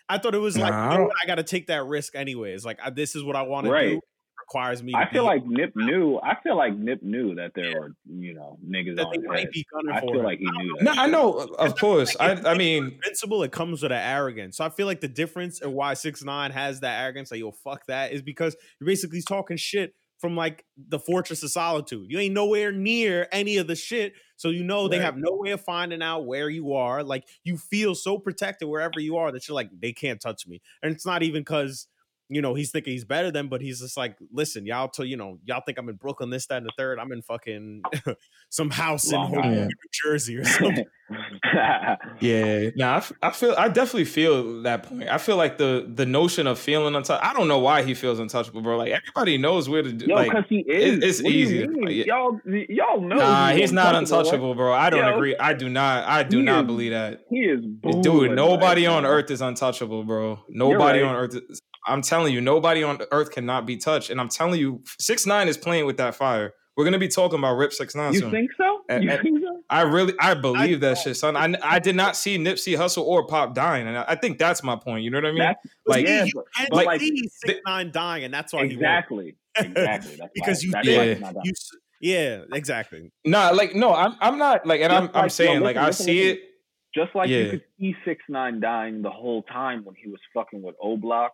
I thought it was like, Nah, I know I got to take that risk anyways. Like I, this is what I want to do. It requires me. To I feel be- like Nip knew. I feel like Nip knew that there were you know niggas that on they his might head. be gunning I for feel him. like he knew that. No, I know, of course. I, I mean, invincible. It comes with an arrogance. So I feel like the difference and why six nine has that arrogance, like yo, fuck that, is because you're basically talking shit from like the Fortress of Solitude. You ain't nowhere near any of the shit, so you know they Right. have no way of finding out where you are. Like you feel so protected wherever you are that you're like they can't touch me, and it's not even because. You know, he's thinking he's better than, but he's just like, listen, y'all to you know, y'all think I'm in Brooklyn, this, that, and the third. I'm in fucking [laughs] some house in Long Hoboken, Island. New Jersey or [laughs] something. yeah, nah, I, f- I feel, I definitely feel that point. I feel like the the notion of feeling untouchable. I don't know why he feels untouchable, bro. Like everybody knows where to do. Yo, like, because he is. it- it's What do you easy. mean? Yeah. Y'all, y'all know. nah, he's not untouchable, untouchable, bro. I don't Yo. agree. I do not. I do not is believe that. He is. Dude, nobody right on now. earth is untouchable, bro. Nobody right. on earth. Is, I'm telling you, nobody on earth cannot be touched. And I'm telling you, six nine is playing with that fire. We're gonna be talking about Rip Six Nine You soon. think so? And- You and- think so? I really, I believe that shit, son. I, I did not see Nipsey Hussle or Pop dying, and I, I think that's my point. You know what I mean? That's like, yeah, you but- can't but like- see six nine dying, and that's why exactly, exactly. That's because why, you that's did. why Yeah. he's not done. You, yeah, exactly. nah, like, no, I'm, I'm not like, and Just I'm, I'm like- yo, saying, like, listen, I listen, see listen. it. Just like Yeah. you could see six nine dying the whole time when he was fucking with O Block.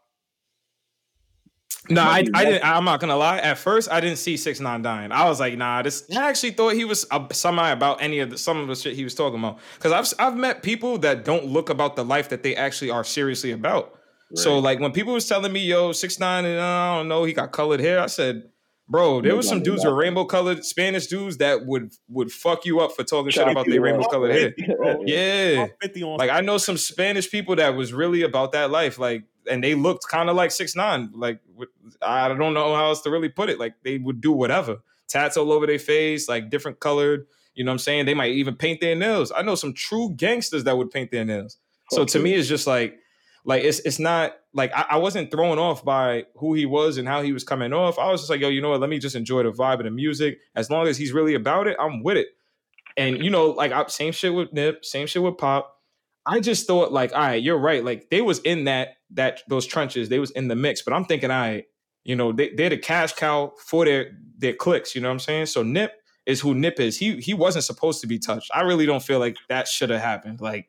No, I, I didn't. I'm not gonna lie. At first, I didn't see six nine dying. I was like, nah. This. I actually thought he was uh, somehow about any of the some of the shit he was talking about. Because I've I've met people that don't look about the life that they actually are seriously about. So like when people was telling me, yo, six nine, and uh, I don't know, he got colored hair. I said, Bro, there Look was some dudes with rainbow colored Spanish dudes that would would fuck you up for talking shit about their rainbow colored hair. [laughs] Yeah. Like I know some Spanish people that was really about that life, like, and they looked kind of like six nine. Like, I don't know how else to really put it. Like, they would do whatever, tats all over their face, like different colored. You know what I'm saying? They might even paint their nails. I know some true gangsters that would paint their nails. So Fuck to me, it's just like, like it's it's not like I, I wasn't thrown off by who he was and how he was coming off. I was just like, yo, you know what? Let me just enjoy the vibe of the music. As long as he's really about it, I'm with it. And you know, like I, same shit with Nip, same shit with Pop. I just thought like, all right, you're right. Like they was in that that those trenches, they was in the mix. But I'm thinking, all right, you know, they, they're the cash cow for their their clicks. You know what I'm saying? So Nip is who Nip is. He he wasn't supposed to be touched. I really don't feel like that should have happened. Like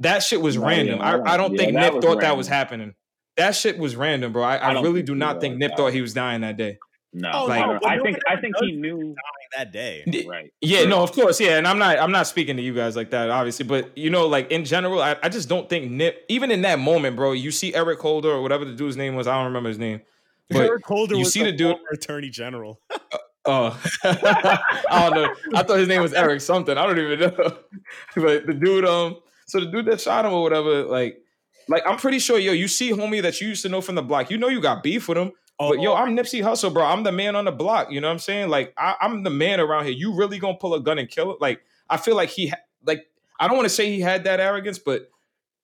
that shit was No, random. yeah, I, I don't yeah, think Nip thought that was happening. That shit was random, bro. I, I, I really do not think Nip I thought he was dying that day. No, Oh, Like- I, no, I think I think he knew. that day. Right. Yeah, Right. no, of course, yeah, and I'm not, I'm not speaking to you guys like that, obviously, but you know, like in general, I, I just don't think Nip, even in that moment, bro. You see Eric Holder or whatever the dude's name was, I don't remember his name, but Eric Holder you was see the dude- attorney general. [laughs] Oh, [laughs] I don't know. I thought his name was Eric something. I don't even know. [laughs] but the dude, um, so the dude that shot him or whatever, like, like I'm pretty sure, yo, you see homie that you used to know from the block. You know you got beef with him. Oh, But yo, oh. I'm Nipsey Hussle, bro. I'm the man on the block. You know what I'm saying? Like, I, I'm the man around here. You really gonna pull a gun and kill it? Like, I feel like he, ha- like, I don't want to say he had that arrogance, but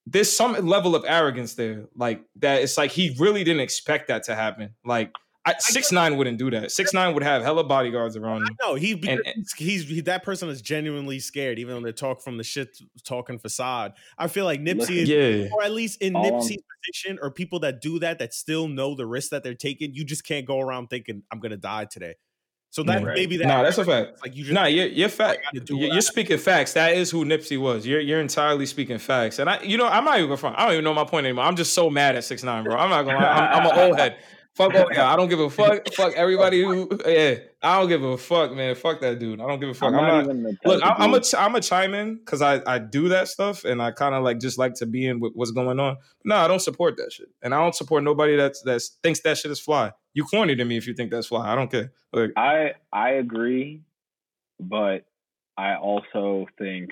there's some level of arrogance there, like that. It's like he really didn't expect that to happen. Like, I, six nine wouldn't do that. Six nine would have hella bodyguards around him. No, he And- he's, he's he, that person is genuinely scared, even though they talk from the shit talking facade. I feel like Nipsey is, Yeah. or at least in All I'm- Nipsey's position, or people that do that that still know the risk that they're taking. You just can't go around thinking I'm gonna die today. So that Right. maybe that Nah, that's a fact. like you just Nah, you're, you're fact. You're, you're speaking facts. That is who Nipsey was. You're you're entirely speaking facts. And I, you know, I'm not even front. I don't even know my point anymore. I'm just so mad at six nine, bro. I'm not gonna lie. I'm, I'm an old head. Fuck all y'all. I don't give a [laughs] fuck. Fuck everybody who. Yeah, I don't give a fuck, man. Fuck that dude. I don't give a fuck. I'm, I'm, not, not. even the type Look, I, I'm a I'm a chime in because I I do that stuff and I kind of like just like to be in with what's going on. No, I don't support that shit, and I don't support nobody that's that's thinks that shit is fly. You corny to me if you think that's fly. I don't care. Like, I I agree, but I also think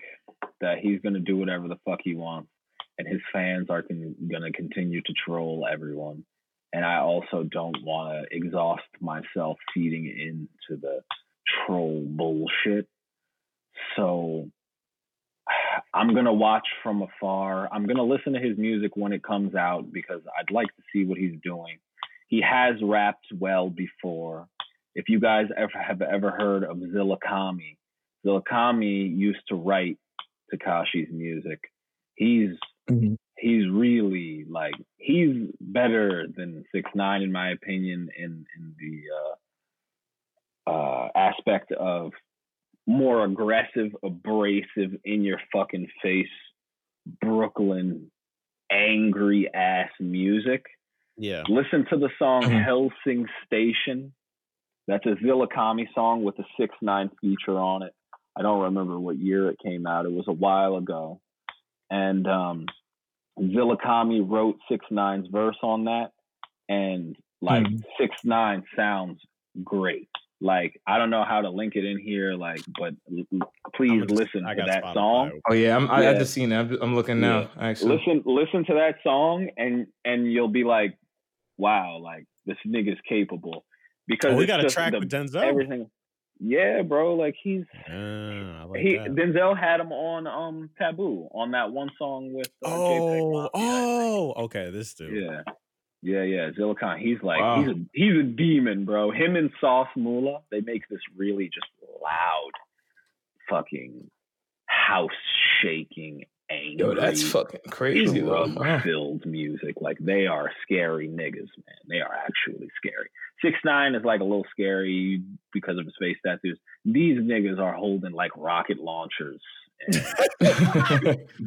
that he's gonna do whatever the fuck he wants, and his fans are con- gonna continue to troll everyone. And I also don't want to exhaust myself feeding into the troll bullshit. So I'm gonna watch from afar. I'm gonna listen to his music when it comes out because I'd like to see what he's doing. He has rapped well before. If you guys ever have ever heard of Zillakami, Zillakami used to write Tekashi's music. He's Mhm. He's really like he's better than six nine in my opinion in in the uh, uh, aspect of more aggressive, abrasive, in your fucking face, Brooklyn, angry ass music. yeah. Listen to the song Mhm. Helsing Station. That's a Zillakami song with a six nine feature on it. I don't remember what year it came out. It was a while ago. And um Zillakami wrote six nine's verse on that. And like Mhm. six nine sounds great. Like I don't know how to link it in here, like, but l- l- please just- listen to that Spotify song. Oh yeah, I'm, I, I Yeah. just seen it. I'm, I'm looking now. Actually, listen listen to that song and and you'll be like wow like this nigga's capable because Oh, we got a track the- with Denzel. everything yeah bro like he's like he that. denzel had him on um taboo on that one song with uh, Oh, oh, okay. This dude. yeah yeah yeah Zillakami. he's like Wow. he's a he's a demon bro him and SosMula they make this really just loud fucking house shaking angry yo, that's fucking crazy though. drug Wow. filled music. Like they are scary niggas, man. They are actually scary. Six nine is like a little scary because of his face tattoos. These niggas are holding like rocket launchers [laughs]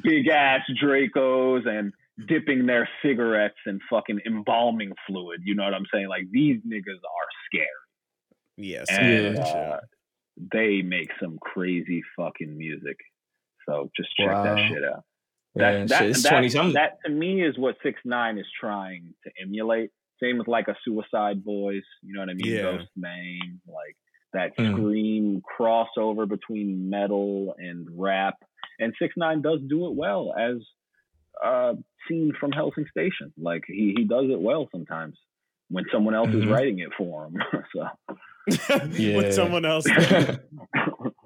big ass Dracos and dipping their cigarettes in fucking embalming fluid. You know what I'm saying? Like these niggas are scary. Yes. And Yeah. uh, they make some crazy fucking music. So just check Wow. that shit out. Yeah, That, that, shit, it's that, that to me is what six nine is trying to emulate. Same with like a Suicide Boys, you know what I mean? Yeah. Ghostemane, like that Mm. scream crossover between metal and rap. And Six Nine does do it well as uh seen from Helsing Station. Like he he does it well sometimes when someone else is Mhm. writing it for him. [laughs] so [laughs] Yeah. with someone else. [laughs]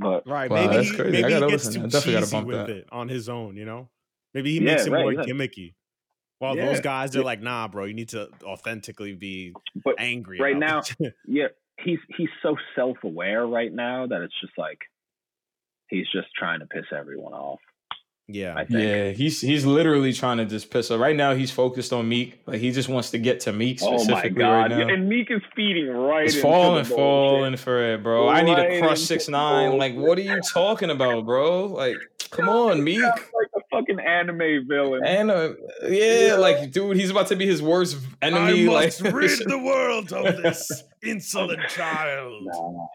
but Right. Wow, maybe that's he, crazy. maybe I he gotta gets listen. too I cheesy with that. it on his own, you know? Maybe he Yeah, makes it right, more yeah. gimmicky. While Yeah. those guys are like, nah, bro, you need to authentically be but angry. right now. [laughs] yeah, he's he's so self aware right now that it's just like he's just trying to piss everyone off. Yeah. Yeah, he's he's literally trying to just piss her. Right now, he's focused on Meek. Like he just wants to get to Meek Oh my specifically god! right now. And Meek is feeding right. It's into falling, the falling bullshit. for it, bro. I need Right to crush six nine. Like, what are you talking about, bro? Like, come on, Meek. Like a fucking anime villain. And uh, yeah, like, dude, he's about to be his worst enemy. I [laughs] like, must rid the world of [laughs] this insolent child. Nah,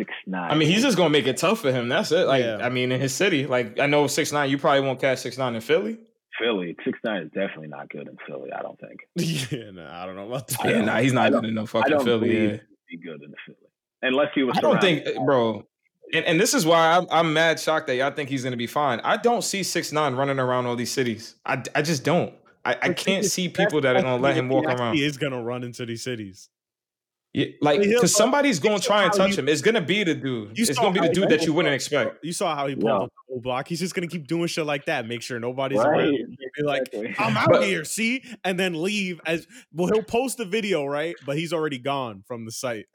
six nine. I mean, he's just gonna make it tough for him. That's it. Like, Yeah. I mean, in his city, like, I know six nine. You probably won't catch six nine in Philly. Philly. Six nine is definitely not good in Philly. I don't think. [laughs] yeah, nah, I don't know about that. Yeah, don't- nah, he's not don't- good in no I fucking don't Philly. Yeah. be good in Philly unless he was. I don't think, bro. And, and this is why I'm, I'm mad shocked that y'all think he's gonna be fine. I don't see six nine running around all these cities. I, I just don't. I, I can't see, see people that are gonna let him walk around. He is gonna run into these cities. Yeah, like, because somebody's you gonna try and touch he- him. It's gonna be the dude. You It's gonna be the dude that you wouldn't expect. You saw how he pulled Yeah. up the whole block. He's just gonna keep doing shit like that. Make sure nobody's Right. around. Be like, Exactly. I'm out But- here, see, and then leave. As well, he'll post the video, right? But he's already gone from the site. [laughs]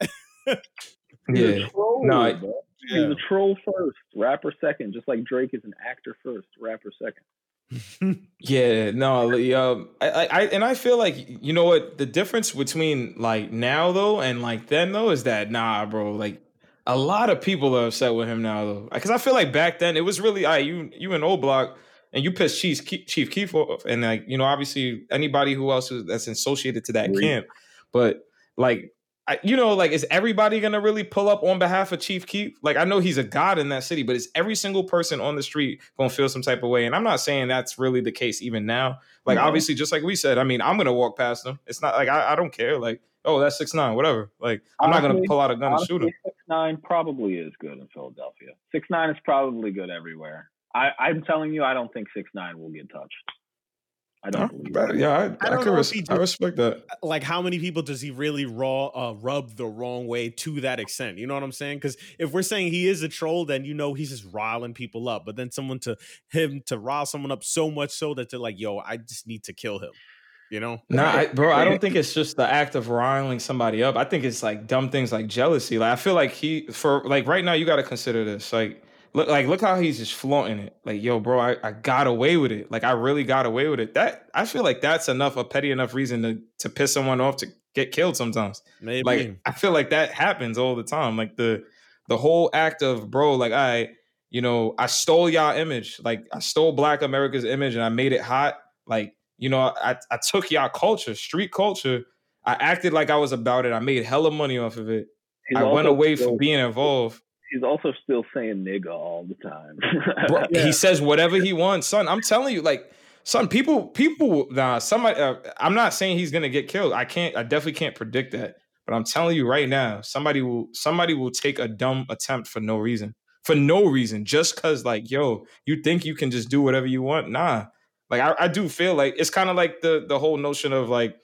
He's a Yeah. troll, No, I- Yeah. He's a troll first, rapper second, just like Drake is an actor first, rapper second. Yeah, no, um, I, I, and I feel like you know what the difference between like now though and like then though is that nah, bro, like a lot of people are upset with him now though, because I feel like back then it was really, I you you in old block and you pissed Chief Chief Keef off, and like you know obviously anybody who else is, that's associated to that camp, but like. I, you know, like, is everybody gonna really pull up on behalf of Chief Keef? Like, I know he's a god in that city, but is every single person on the street gonna feel some type of way? And I'm not saying that's really the case even now. Like, No. obviously, just like we said, I mean, I'm gonna walk past them. It's not like I, I don't care. Like, oh, that's six nine, whatever. Like, I'm not gonna pull out a gun and shoot him. six nine probably is good in Philadelphia. Six nine is probably good everywhere. I, I'm telling you, I don't think six nine will get touched. I don't Huh? believe But, that. yeah, I, I I, don't could know res- if I respect that. like how many people does he really raw uh, rub the wrong way to that extent? You know what I'm saying? Because if we're saying he is a troll, then you know he's just riling people up. But then someone to him to rile someone up so much so that they're like, "Yo, I just need to kill him." You know? Nah, I, bro, I don't think it's just the act of riling somebody up. I think it's like dumb things like jealousy. Like I feel like he for like right now you got to consider this. Like look like look how he's just flaunting it. Like yo, bro, I, I got away with it. Like I really got away with it. That I feel like that's enough a petty enough reason to to piss someone off to get killed sometimes. Maybe. Like I feel like that happens all the time. Like the the whole act of bro, like I, you know, I stole y'all image. Like I stole Black America's image and I made it hot. Like you know, I I took y'all culture, street culture. I acted like I was about it. I made hella money off of it. He's I went away still- from being involved. He's also still saying nigga all the time. Bro, [laughs] Yeah. He says whatever he wants, son. I'm telling you, like, son, people, people, nah, somebody. Uh, I'm not saying he's gonna get killed. I can't. I definitely can't predict that. But I'm telling you right now, somebody will, somebody will take a dumb attempt for no reason, for no reason, just cause, like, yo, you think you can just do whatever you want? Nah. Like, I, I do feel like it's kind of like the the whole notion of like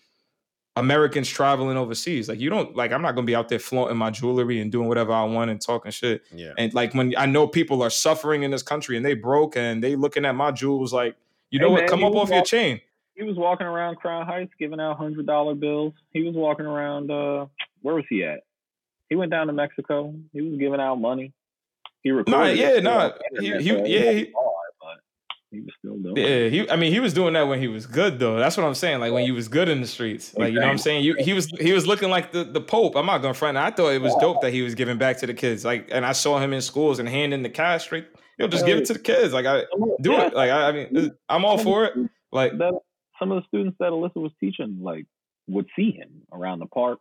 Americans traveling overseas. Like, you don't like. I'm not gonna be out there flaunting my jewelry and doing whatever I want and talking shit. yeah. And like when I know people are suffering in this country and they broke and they looking at my jewels like, you Hey, know what, man, come up off your chain. he was walking around Crown Heights giving out hundred dollar bills. He was walking around. uh Where was he at? He went down to Mexico. He was giving out money. He recorded. Nah, yeah, still nah, on he- he- yeah, he- hard, but he was still doing. Yeah, he I mean he was doing that when he was good though. That's what I'm saying. Like when he was good in the streets. Like you know what I'm saying? You, he was he was looking like the, the Pope. I'm not gonna front. I thought it was dope that he was giving back to the kids. Like and I saw him in schools and handing the cash straight. Yo, just give it to the kids. Like I do Yeah, it. Like I, I mean I'm all for it. Like that some of the students that Alyssa was teaching like would see him around the park.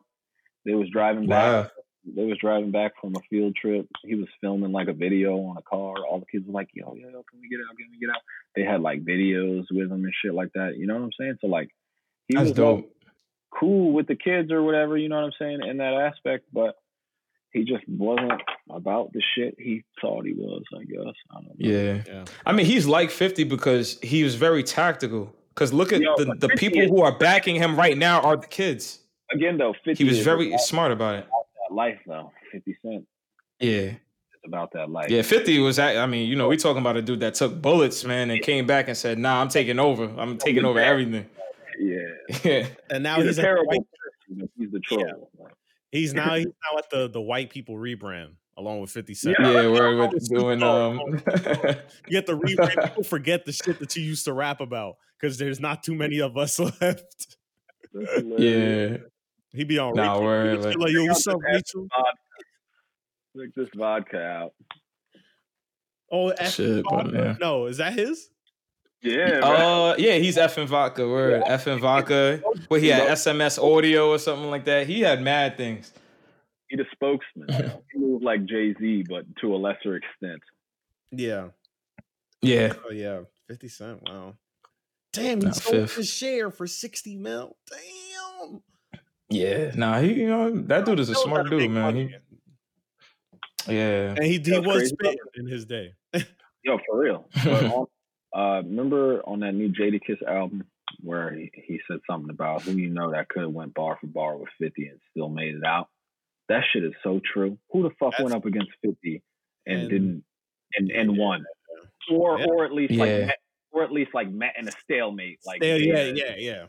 They was driving back. wow. They was driving back from a field trip. He was filming like a video on a car. All the kids were like, "Yo, yo, yo, can we get out? Can we get out?" They had like videos with him and shit like that. You know what I'm saying? So like, he That's was al- dope. cool with the kids or whatever, you know what I'm saying, in that aspect, but he just wasn't about the shit he thought he was, I guess. I don't know. Yeah. Yeah. I mean, he's like 50 because he was very tactical. Because look at Yo, the, the people is- who are backing him right now are the kids. Again though, fifty He was very smart about it. That life though. Fifty Cent Yeah. is about that life. Yeah, 50 was, at- I mean, you know, we talking about a dude that took bullets, man, and came back and said, nah, I'm taking over. I'm taking over everything. Yeah. Yeah. And now He's, he's, a at the terrible white, he's the troll. he's now he's [laughs] now at the the white people rebrand along with 50 Cent. Yeah. Yeah, we're, we're doing, [laughs] um, [laughs] You get the rebrand. People forget the shit that you used to rap about because there's not too many of us left. Yeah. He be on Nah, Rachel. word, be like- like, yo, what's up, Rachel? Check this vodka out. Oh, F- Shit, but yeah. no, is that his? Yeah, bro. Uh, yeah, he's Effen vodka. Word, Effen vodka. What he had SMS audio or something like that. He had mad things. he the spokesman. [laughs] he moved like Jay Z, but to a lesser extent. Yeah. Yeah, Oh yeah, 50 Cent. Wow. Damn, he Nah, sold fifth. his share for 60 mil. Damn. Yeah. Nah, he, you know, that dude is a smart dude, man. He, yeah. And he, he That's was crazy. spitting in his day. [laughs] Yo, for real. But [laughs] on, uh, remember on that new Jadakiss album where he, he said something about who you know that could have went bar for bar with 50 and still made it out? That shit is so true. Who the fuck That's- went up against 50 and, And- didn't and, and Yeah. won? Or Yeah. or at least Yeah. like met, or at least like met in a stalemate. Like yeah, yeah, yeah, yeah.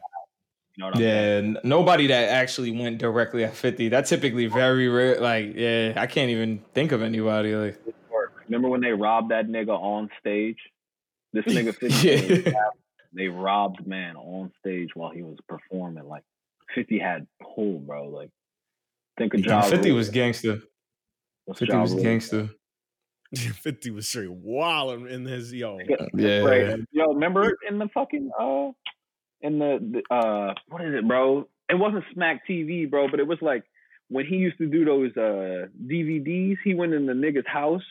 You know what I'm? Yeah, n- nobody that actually went directly at 50. That's typically very rare. Like, yeah, I can't even think of anybody. Like, Remember when they robbed that nigga on stage? This [laughs] nigga 50 yeah. they robbed man on stage while he was performing. Like 50 had pull, bro. Like think of Ja 50 Rule. was gangster. What's 50 Ja was Rule? gangster. 50 was straight wilding in his yo. [laughs] Yeah. Right. Yo, remember in the fucking uh in the, the uh what is it, bro? It wasn't Smack TV, bro, but it was like when he used to do those uh DVDs, he went in the nigga's house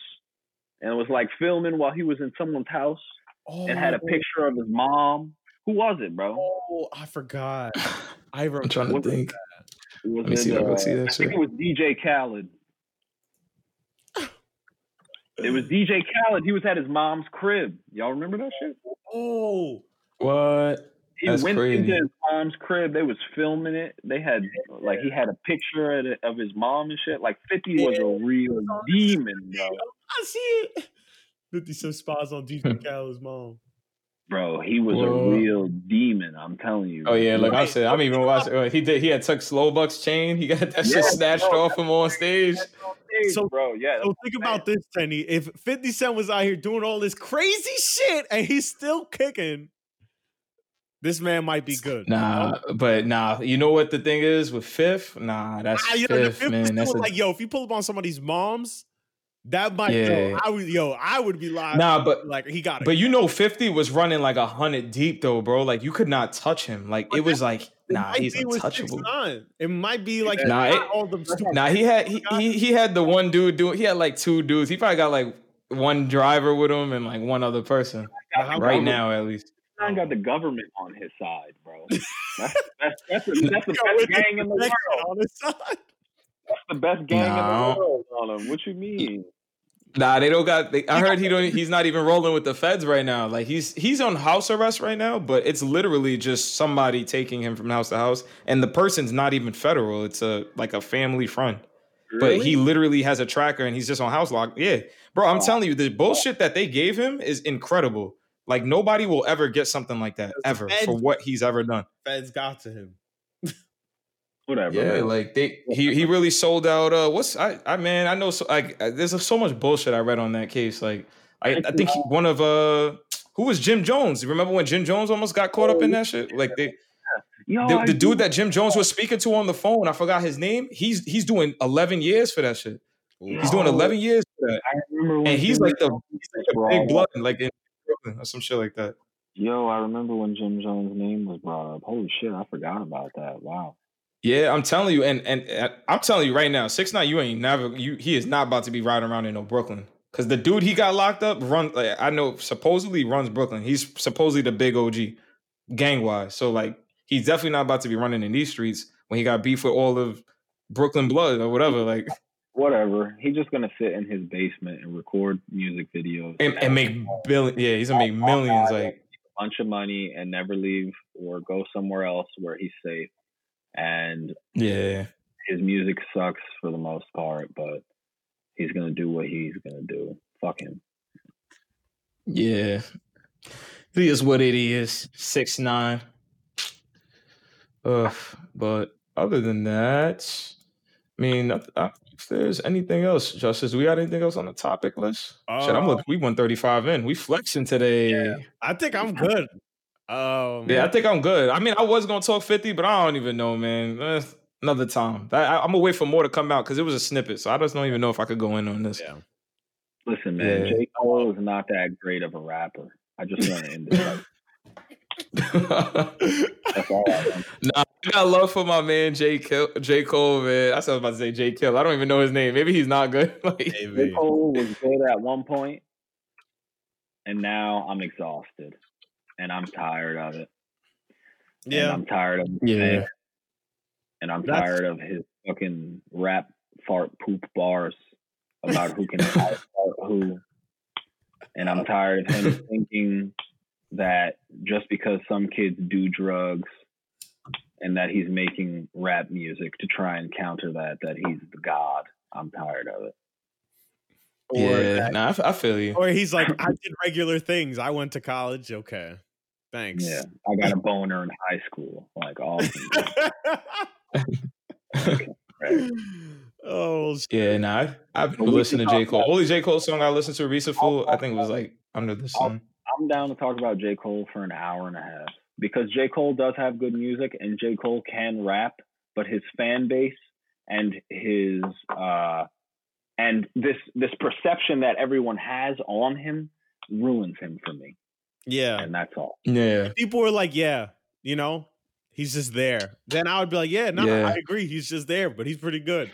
and was like filming while he was in someone's house Oh, and had a picture of his mom. Who was it, bro? Oh, I forgot. [laughs] I I'm trying to think. Let me see in, if I can uh, see that I think shit. it was DJ Khaled. It was DJ Khaled. He was at his mom's crib. Y'all remember that shit? Oh, What? He That's went crazy. into his mom's crib. They was filming it. They had like he had a picture of, it- of his mom and shit. Like Fifty was a real demon, bro. I see it. 50 Cent spies on DJ Khaled's mom. Bro, he was Whoa. a real demon. I'm telling you. Oh yeah, like I said, I'm even watching. uh, He did. He had took Slowbuck's chain. He got that Yeah, shit snatched bro. off him on stage. So- bro, yeah. So think about this, Tenny. If 50 Cent was out here doing all this crazy shit and he's still kicking, this man might be good. Nah, but nah. You know what the thing is with Fifth? Nah, that's Ah, you know, Fifth, fifth man. That's a, like, yo, if you pull up on somebody's moms, that might yo, I would yo, I would be lying. nah, but like he got it. But you know, 50 was running like a hundred deep though, bro. Like you could not touch him. Like But it was like, It nah, he's untouchable. It might be like Nah, it- all them stupid. Nah, he had he, he he had the one dude doing. He had like two dudes. He probably got like one driver with him and like one other person right now at least. Nine got the oh. government on his side, bro. [laughs] That's that's that's, the- that's the [laughs] best gang in the world. on his side. That's the best gang Nah. in the world on him. What you mean? Nah, they don't got. They, I heard he don't. [laughs] He's not even rolling with the feds right now. Like he's he's on house arrest right now, but it's literally just somebody taking him from house to house, and the person's not even federal. It's a like a family friend. But he literally has a tracker and he's just on house lock. Yeah. Bro, I'm Wow. telling you, the bullshit that they gave him is incredible. Like nobody will ever get something like that ever bad. for what he's ever done. Feds got to him. Whatever. Yeah, man. like they he he really sold out uh what's I I man, I know so like uh, there's so much bullshit I read on that case. Like I, I think he, one of uh [tsk] who was Jim Jones? Remember when Jim Jones almost got caught up in that shit? Like they Yo, the, the dude that Jim Jones was speaking to on the phone, I forgot his name. He's he's doing 11 years for that shit. He's doing 11 years for that. I remember when And he's like the he's like a big blood, like in Brooklyn or some shit like that. Yo, I remember when Jim Jones' name was brought up. Holy shit, I forgot about that. Wow. Yeah, I'm telling you, and and, and I'm telling you right now, six nine, you ain't never you. He is not about to be riding around in no Brooklyn because the dude he got locked up run. Like, I know supposedly runs Brooklyn. He's supposedly the big OG, gang wise. So like he's definitely not about to be running in these streets when he got beef with all of Brooklyn Blood or whatever. Like [laughs] Whatever. He's just gonna sit in his basement and record music videos and, and make billion. Yeah, he's gonna make millions. Like a bunch of money and never leave or go somewhere else where he's safe. And yeah, his music sucks for the most part, but he's gonna do what he's gonna do. Fuck him. Yeah. It is what it is. Six nine. Ugh. But other than that, I mean, uh, if there's anything else, Justice, we got anything else on the topic list? Shit, I'm Uh, looking. We won 35 in. We flexing today. Yeah. I think I'm good. Um, Yeah, I think I'm good. I mean, I was gonna talk 50, but I don't even know, man. Eh, another time. I, I, am gonna wait for more to come out because it was a snippet, so I just don't even know if I could go in on this. Yeah. Listen, man, Yeah. J. Cole is not that great of a rapper. I just want to end this. [laughs] up. That's all I want. Nah, I [laughs] got love for my man J. Kill, J. Cole, man. I was about to say J. Kill. I don't even know his name. Maybe he's not good. [laughs] like, J. Cole was [laughs] good at one point, and now I'm exhausted, and I'm tired of it. And Yeah. I'm tired of Yeah. and I'm That's- tired of his fucking rap fart poop bars about who can fart who. And I'm tired of him thinking that just because some kids do drugs and that he's making rap music to try and counter that, that he's the god. I'm tired of it. Or, yeah, that- nah, I, f- I feel you. or he's like, I did regular things. I went to college. Okay. Thanks. Yeah. I got a boner in high school. Like awesome. Right. [laughs] oh, shit. Yeah, nah, I, I've But been listening to J. Cole. about- Only J. Cole song I listened to recent full, I think it was like Under the Sun. I'm down to talk about J. Cole for an hour and a half because J. Cole does have good music and J. Cole can rap, but his fan base and his uh and this this perception that everyone has on him ruins him for me, Yeah. and that's all. Yeah. People were like, yeah, you know, he's just there. Then I would be like, yeah, no, Yeah. I agree. He's just there, but he's pretty good.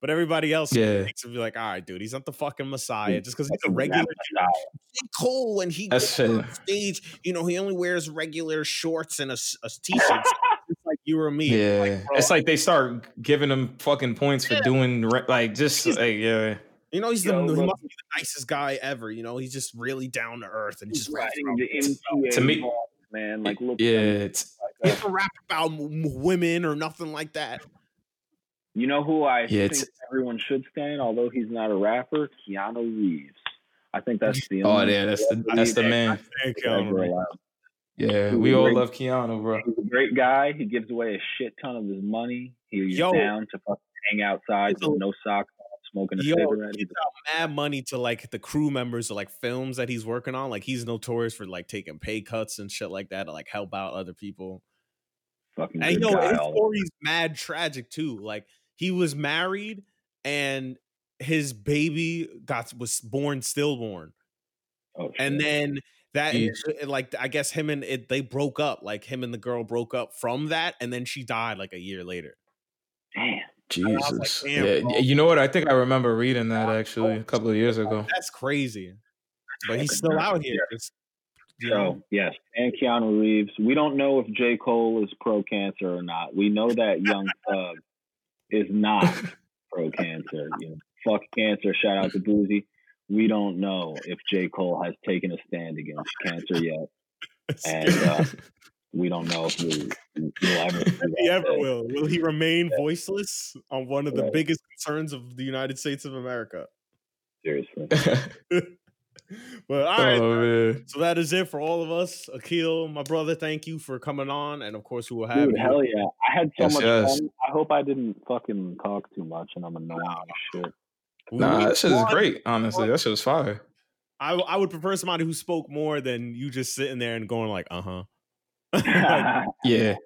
But everybody else Yeah. thinks of be like, all right, dude, he's not the fucking messiah just because he's a regular rap style. J. Cole when he That's goes on stage, you know, he only wears regular shorts and a, s- a t-shirt. It's like you or me. Yeah. Like, bro, it's like they start giving him fucking points for doing, re- like, just, He's- like, yeah. you know, he's Yo, the he must be the nicest guy ever. You know, he's just really down to earth and just raps Writing about the himself. MTA To me- bars, man, like look, Yeah. It's, He never rap about m- m- women or nothing like that. You know who I Yeah, think everyone should stand, although he's not a rapper? Keanu Reeves. I think that's the oh, yeah. That's the, that's the man. Thank you. Yeah. He's We all great- love Keanu, bro. He's a great guy. He gives away a shit ton of his money. He's Yo. down to fucking hang outside with no socks on, smoking a Yo, cigarette. he gives out mad money to like the crew members of like films that he's working on. Like he's notorious for like taking pay cuts and shit like that to like help out other people. fucking And yo, guy. his all story's mad tragic too. Like he was married and his baby got was born stillborn. oh, And then that Jeez. Uh, like I guess him and it they broke up. Like him and the girl broke up from that, and then she died like a year later. damn. was like, Jesus. damn, yeah. You know what? I think I remember reading that actually a couple of years ago. That's crazy. But he's still out here. Just, you know, So yes, and Keanu Reeves. We don't know if J. Cole is pro cancer or not. We know that Young Thug is not [laughs] pro cancer. You know, fuck cancer. Shout out to Boosie. We don't know if J. Cole has taken a stand against cancer yet, [laughs] and uh, we don't know if we will ever. he [laughs] ever day. will. Will he remain voiceless on one of the biggest concerns of the United States of America? Seriously. [laughs] But all right, oh man. so that is it for all of us. Akil, my brother, thank you for coming on, and of course, we will have Dude, you. hell yeah. I had so Yes, much yes. fun. I hope I didn't fucking talk too much and I'm annoying as shit. Nah, that shit is great. Honestly, that shit was fire. I I would prefer somebody who spoke more than you just sitting there and going like, uh huh. [laughs] [laughs] Yeah.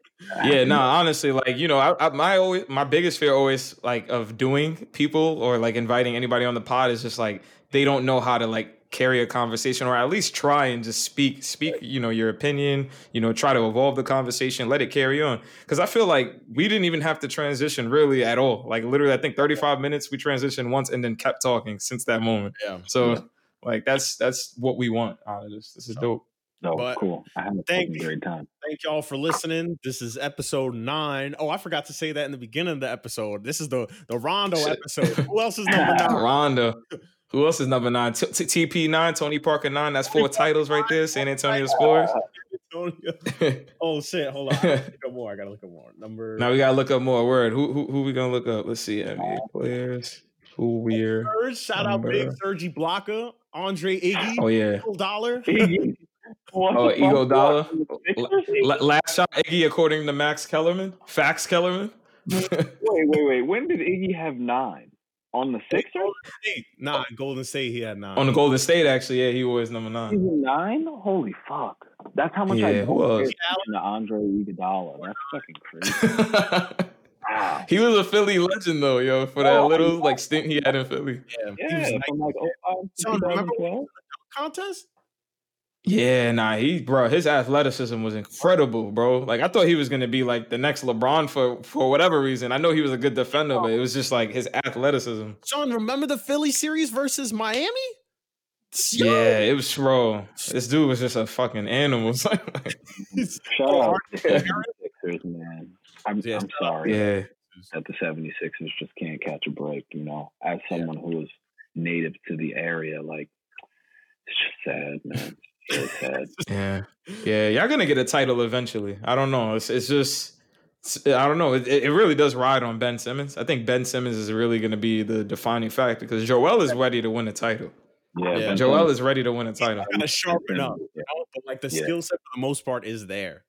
Yeah, no, honestly, like you know, I, I, my always my biggest fear always like of doing people or like inviting anybody on the pod is just like they don't know how to like carry a conversation or at least try and just speak speak you know your opinion you know try to evolve the conversation let it carry on because i feel like we didn't even have to transition really at all like literally i think 35 minutes we transitioned once and then kept talking since that moment yeah. so Yeah. like that's that's what we want out of this this is dope So But cool. I had a thank you. great time. Thank y'all for listening. This is episode nine. Oh, I forgot to say that in the beginning of the episode. This is the the Rondo Shit. episode. Who else is [laughs] number nine? Rondo. [laughs] Who else is number nine? T- T- TP nine, Tony Parker nine. That's four titles right there. San Antonio Spurs. Antonio. [laughs] Oh shit! Hold on. I gotta look up more. I gotta look up more. Number. now we gotta look up more. Word. Who who who we gonna look up? Let's see. NBA players. Who we're. Serge, shout out big number- Sergi Blocker, Andre Iggy, Oh yeah. Dollar. Iggy. [laughs] Oh, the Ego? Dollar. What, the Sixers? La- last shot Iggy according to Max Kellerman. Fax Kellerman. Wait, wait, wait. When did Iggy have nine? On the Sixers? State. Nine. Oh. Golden State. He had nine. On the Golden State, actually, yeah, he was number nine. Nine? Holy fuck. That's how much I Yeah, don't who else? to Andre Iguodala. That's fucking crazy. Wow. [laughs] he was a Philly legend though, yo, for that oh, little like stint he had in Philly. yeah. He was from like 05 to Son, remember 2012. contest. Yeah, nah, he bro, his athleticism was incredible, bro. Like I thought he was gonna be like the next LeBron for for whatever reason. I know he was a good defender, but it was just like his athleticism. Sean, remember the Philly series versus Miami? Yeah, it was bro. This dude was just a fucking animal. Shout out to the 76ers, man. I'm, Yeah, I'm sorry yeah, that the 76ers just can't catch a break, you know. As someone who is native to the area, like, it's just sad, man. [laughs] It's really sad. yeah, yeah. Y'all gonna get a title eventually. I don't know. It's it's just. it's- I don't know. It, it really does ride on Ben Simmons. I think Ben Simmons is really going to be the defining fact because Joel is ready to win a title. Yeah, Yeah, Ben Joel Simmons- is ready to win a title. Gotta sharpen up, you know? But like the Yeah. skill set for the most part is there.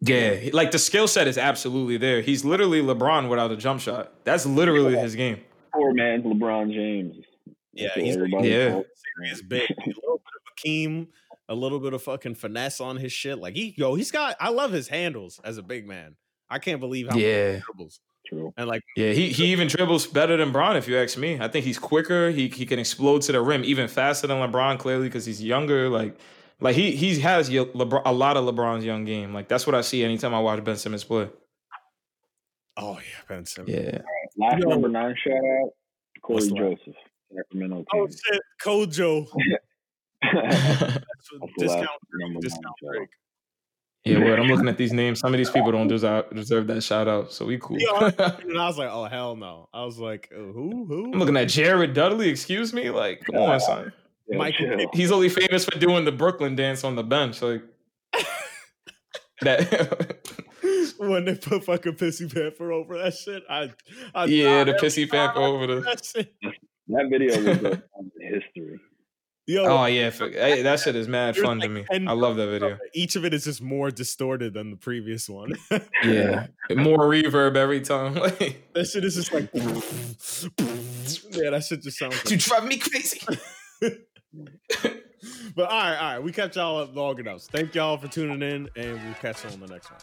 Yeah, like the skill set is absolutely there. He's literally LeBron without a jump shot. That's literally his game. Poor man's LeBron James. Yeah, he's- everybody Yeah. calls- Serious big. A little bit of Akeem, a little bit of fucking finesse on his shit. Like he yo, he's got I love his handles as a big man. I can't believe how Yeah. he dribbles. True. And like Yeah, he, he even [laughs] dribbles better than Bron, if you ask me. I think he's quicker. He he can explode to the rim even faster than LeBron, clearly because he's younger. Like like he he has LeBron, a lot of LeBron's young game. Like that's what I see anytime I watch Ben Simmons play. oh yeah, Ben Simmons. Yeah, Last Yo. number nine shout out, Cory What's the last? Joseph, Sacramento Oh shit, Kojo. [laughs] [laughs] discount discount shout out. Drake. yeah. Word. I'm looking at these names. Some of these people don't deserve deserve that shout out. So we cool. Yeah. And [laughs] I was like, oh hell no. I was like, uh, who? Who? I'm looking at Jared Dudley. Excuse me. Like, come on, son. Yeah, Michael chill. He's only famous for doing the Brooklyn dance on the bench. Like [laughs] that. when they put fucking Pissy Panther over that shit. I, I yeah, the every pissy time panther over the. that shit. That video will go down history. Yo, Oh yeah, for, hey, that shit is mad There's fun to me. I love that video. each of it is just more distorted than the previous one. Yeah, [laughs] more reverb every time. [laughs] That shit is just like, [laughs] yeah, that shit just sounds. you drive me crazy. But all right, all right, we kept y'all up long enough. Thank y'all for tuning in, and we'll catch you on the next one.